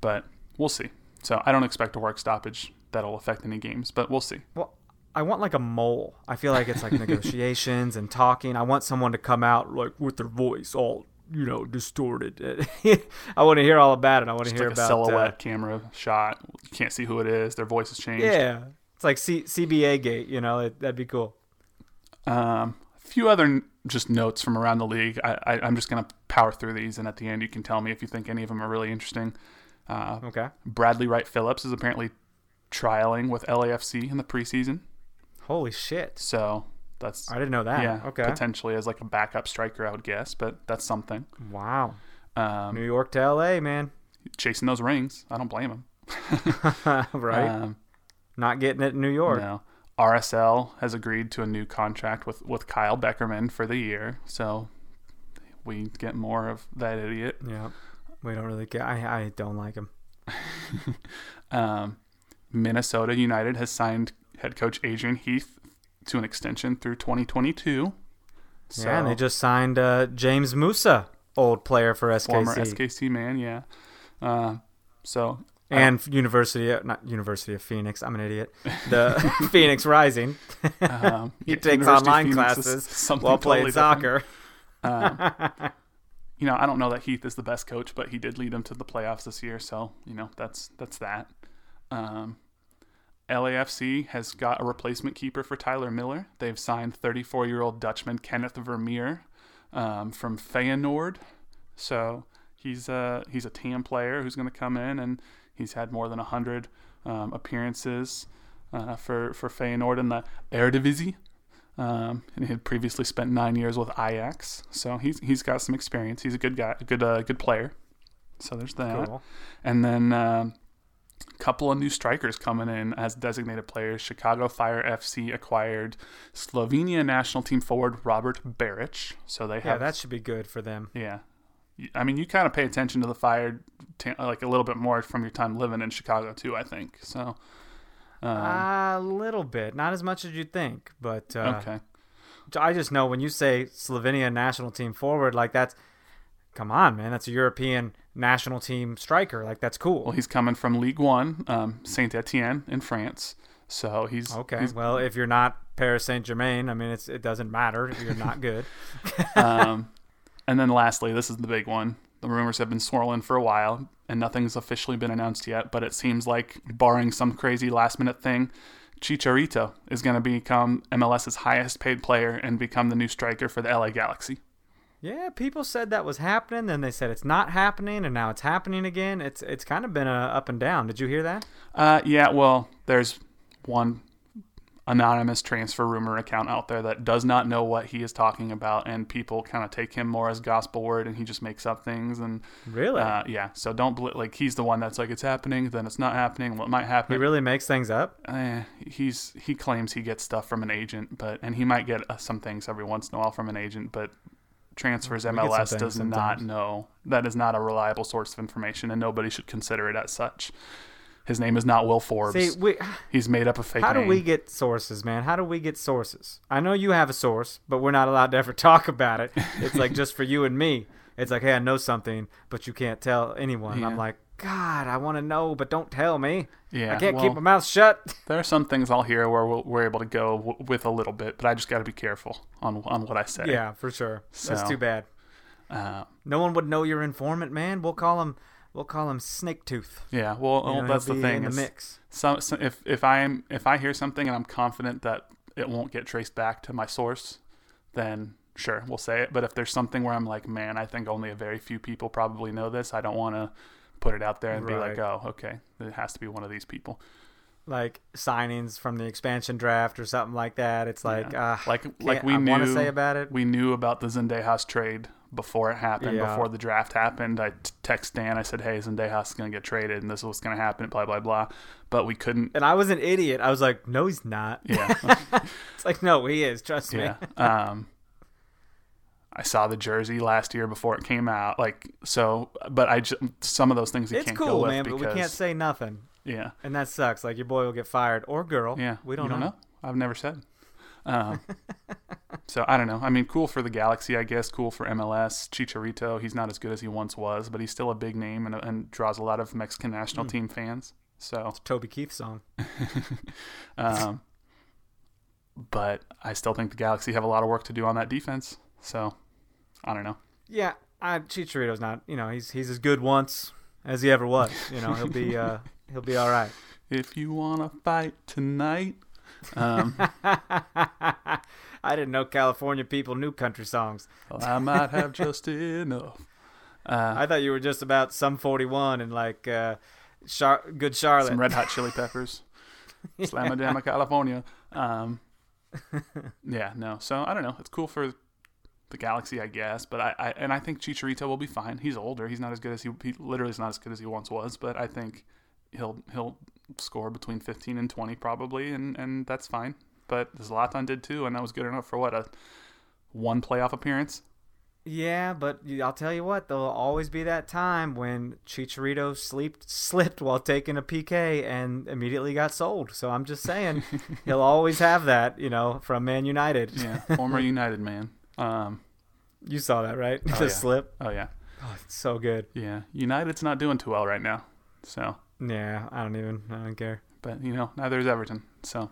A: but we'll see. So I don't expect a work stoppage that'll affect any games, but we'll see.
B: Well, I want like a mole. I feel like it's like [laughs] negotiations and talking. I want someone to come out like with their voice all you know distorted. [laughs] I want to hear all about it. I want to hear
A: like a
B: about
A: silhouette
B: uh,
A: camera shot. You can't see who it is. Their voice has changed.
B: yeah, it's like C- CBA gate. You know, it, that'd be cool.
A: Um, a few other n- just notes from around the league. I, I, I'm just going to power through these, and at the end, you can tell me if you think any of them are really interesting. Uh,
B: Okay.
A: Bradley Wright Phillips is apparently trialing with LAFC in the preseason.
B: Holy shit!
A: So that's
B: I didn't know that.
A: yeah,
B: Okay.
A: potentially as like a backup striker, I would guess, but that's something.
B: Wow.
A: Um,
B: New York to LA, man.
A: chasing those rings, I don't blame him. [laughs]
B: right.
A: Um,
B: Not getting it in New York.
A: no. RSL has agreed to a new contract with, with Kyle Beckerman for the year, so we get more of that idiot.
B: Yeah. We don't really get. I I don't like him. [laughs]
A: Um, Minnesota United has signed head coach Adrian Heath to an extension through 2022. So,
B: yeah, and they just signed uh, James Musa, old player for SKC.
A: former SKC man, yeah. Uh, so
B: and University, of, not University of Phoenix. I'm an idiot. The [laughs] Phoenix Rising.
A: um, [laughs]
B: he takes
A: University
B: online classes while playing
A: totally
B: soccer.
A: Um, [laughs] you know, I don't know that Heath is the best coach, but he did lead them to the playoffs this year, so you know that's that's that. Um, LAFC has got a replacement keeper for Tyler Miller. They've signed 34-year-old Dutchman Kenneth Vermeer um, from Feyenoord. So he's a he's a TAM player who's going to come in, and he's had more than hundred um, appearances uh, for for Feyenoord in the Eredivisie. Um, and he had previously spent nine years with Ajax, so he's he's got some experience. He's a good guy, a good uh, good player. So there's that.
B: Cool.
A: And then um, couple of new strikers coming in as designated players. Chicago Fire FC acquired Slovenia national team forward Robert Beric. So they
B: Yeah,
A: have
B: that should be good for them.
A: yeah. I mean, you kind of pay attention to the Fire t- like a little bit more from your time living in Chicago too. I think so. Um,
B: a little bit, not as much as you'd think, but uh,
A: okay.
B: I just know when you say Slovenia national team forward, like that's, come on, man, that's a European national team striker. Like that's cool.
A: Well, he's coming from League One, um, Saint Etienne in France. So he's
B: okay.
A: he's-
B: well, if you're not Paris Saint Germain, I mean, it's it doesn't matter if you're not good. [laughs]
A: um, and then lastly, this is the big one. The rumors have been swirling for a while, and nothing's officially been announced yet. But it seems like, barring some crazy last minute thing, Chicharito is going to become MLS's highest paid player and become the new striker for the LA Galaxy.
B: Yeah, people said that was happening, then they said it's not happening, and now it's happening again. It's it's kind of been a up and down. Did you hear that?
A: Uh, yeah, well, there's one anonymous transfer rumor account out there that does not know what he is talking about, and people kind of take him more as gospel word, and he just makes up things. And
B: Really?
A: uh, yeah, so don't bel like he's the one that's like it's happening, then it's not happening. What might happen?
B: he really makes things up.
A: eh, he's he claims he gets stuff from an agent, but and he might get uh, some things every once in a while from an agent, but transfers
B: We get some
A: MLS does not know. That is not a reliable source of information, and nobody should consider it as such. His name is not Will Forbes.
B: See, we,
A: He's made up a fake
B: how do
A: name.
B: we get sources, man? How do we get sources? I know you have a source, but we're not allowed to ever [laughs] talk about it. It's like [laughs] just for you and me. It's like, hey, I know something, but you can't tell anyone.
A: Yeah.
B: I'm like, God, I want to know, but don't tell me.
A: Yeah,
B: I can't
A: well,
B: keep my mouth shut. [laughs]
A: There are some things I'll hear where we'll, we're able to go w- with a little bit, but I just got to be careful on on what I say.
B: yeah, for sure. That's too bad.
A: Uh,
B: No one would know your informant, man. We'll call him. We'll call him Snake Tooth.
A: yeah. Well,
B: You know,
A: that's the thing.
B: in the mix.
A: Some, so if if I am if I hear something and I'm confident that it won't get traced back to my source, then sure we'll say it. But if there's something where I'm like, man, I think only a very few people probably know this, I don't want to put it out there and be like, oh, okay, it has to be one of these people.
B: Like signings from the expansion draft or something like that. It's like,
A: Yeah.
B: uh,
A: like like we
B: I
A: knew
B: want to say about it.
A: we knew about the Zendejas trade before it happened,
B: Yeah.
A: before the draft happened. I text Dan. I said, "Hey, Zendejas is going to get traded, and this is what's going to happen." Blah blah blah. But we couldn't.
B: and I was an idiot. I was like, no, he's not.
A: Yeah, [laughs]
B: It's like, no, he is. Trust me.
A: yeah. Um, I saw the jersey last year before it came out. Like so, but I just some of those things you
B: It's
A: can't go
B: cool,
A: with
B: man,
A: because
B: but we can't say nothing,
A: yeah,
B: and that sucks. Like your boy will get fired or girl.
A: yeah.
B: we don't,
A: you
B: know.
A: I've never said. Um, [laughs] so I don't know. I mean, cool for the Galaxy, I guess. Cool for MLS. Chicharito, he's not as good as he once was, but he's still a big name and, and draws a lot of Mexican national
B: Hmm.
A: team fans. So,
B: Toby Keith song. [laughs]
A: um, but I still think the Galaxy have a lot of work to do on that defense. So, I don't know.
B: Yeah, I, Chicharito's not. You know, he's he's as good once as he ever was. You know, he'll be uh, [laughs] he'll be all right.
A: If you want to fight tonight, um, [laughs]
B: I didn't know California people knew country songs.
A: well, I might have [laughs] just enough. Uh,
B: I thought you were just about Sum 41 and like uh, Char- Good Charlotte.
A: some Red Hot Chili Peppers, Slamma Jamma California. Um, yeah, no. So I don't know. It's cool for the Galaxy, I guess. But I, I and I think Chicharito will be fine. He's older. He's not as good as he, he literally is not as good as he once was. But I think he'll he'll score between 15 and 20 probably, and and that's fine. But Zlatan did too, and that was good enough for what a one playoff appearance.
B: Yeah, but I'll tell you what, there'll always be that time when Chicharito sleeped, slipped while taking a PK and immediately got sold. So I'm just saying, [laughs] he'll always have that, you know, from Man United.
A: Yeah, former [laughs] United man. Um,
B: You saw that, right?
A: Oh, [laughs]
B: the
A: yeah.
B: slip.
A: oh yeah,
B: Oh, it's so good.
A: yeah. United's not doing too well right now. So.
B: Yeah, I don't even, I don't care.
A: but you know neither is Everton, so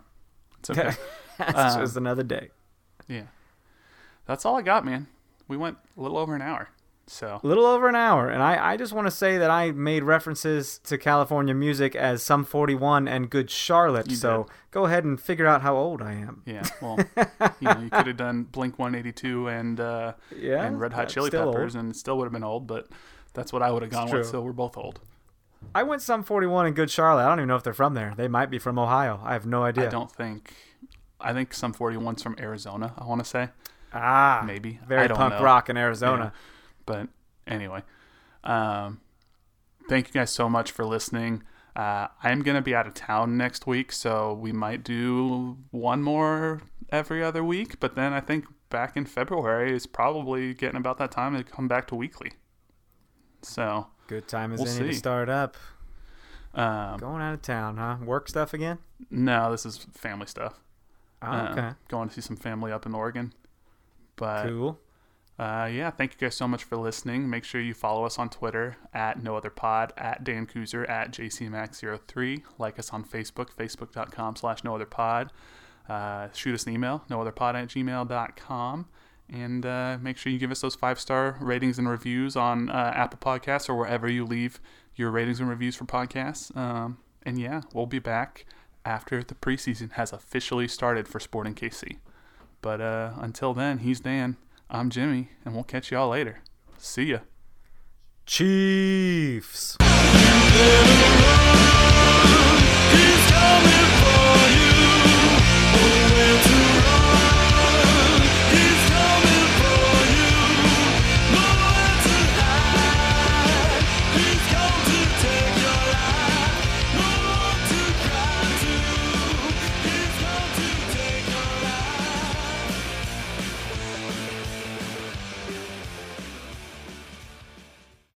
A: it's okay. [laughs]
B: That's
A: Um,
B: just another day.
A: yeah, that's all I got, man. We went a little over an hour, So
B: a little over an hour, and I, I just want to say that I made references to California music as Sum 41 and Good Charlotte.
A: You
B: so
A: did.
B: go ahead and figure out how old I am.
A: yeah, [laughs] well, you know, you could have done Blink 182 and uh,
B: Yeah,
A: and Red Hot Chili
B: still old.
A: Peppers, and still would have been old. But that's what I would have gone with. So we're both old.
B: I went Sum 41 and Good Charlotte. I don't even know if they're from there. They might be from Ohio. I have no idea.
A: I don't think. I think Sum 41's from Arizona. I want to say
B: Ah,
A: maybe.
B: Very
A: I don't
B: punk
A: know.
B: rock in Arizona.
A: But anyway, um, thank you guys so much for listening. Uh, I'm gonna be out of town next week, so we might do one more every other week. But then I think back in February is probably getting about that time to come back to weekly. So
B: Good time as
A: We'll
B: any to start up.
A: um,
B: Going out of town, huh? Work stuff again?
A: no, this is family stuff.
B: Oh, okay.
A: Going to see some family up in Oregon. But
B: cool.
A: Uh, yeah, thank you guys so much for listening. Make sure you follow us on Twitter at No Other Pod, at Dan Kuzer, at JCMax03. Like us on Facebook, facebook.com slash No Other Pod. Uh, shoot us an email, nootherpod at gmail.com. And uh, make sure you give us those five star ratings and reviews on uh, Apple Podcasts or wherever you leave your ratings and reviews for podcasts. Um, and yeah, we'll be back after the preseason has officially started for Sporting KC. But uh, until then, he's Dan. I'm Jimmy, and we'll catch y'all later. See ya.
B: Chiefs.
C: He's coming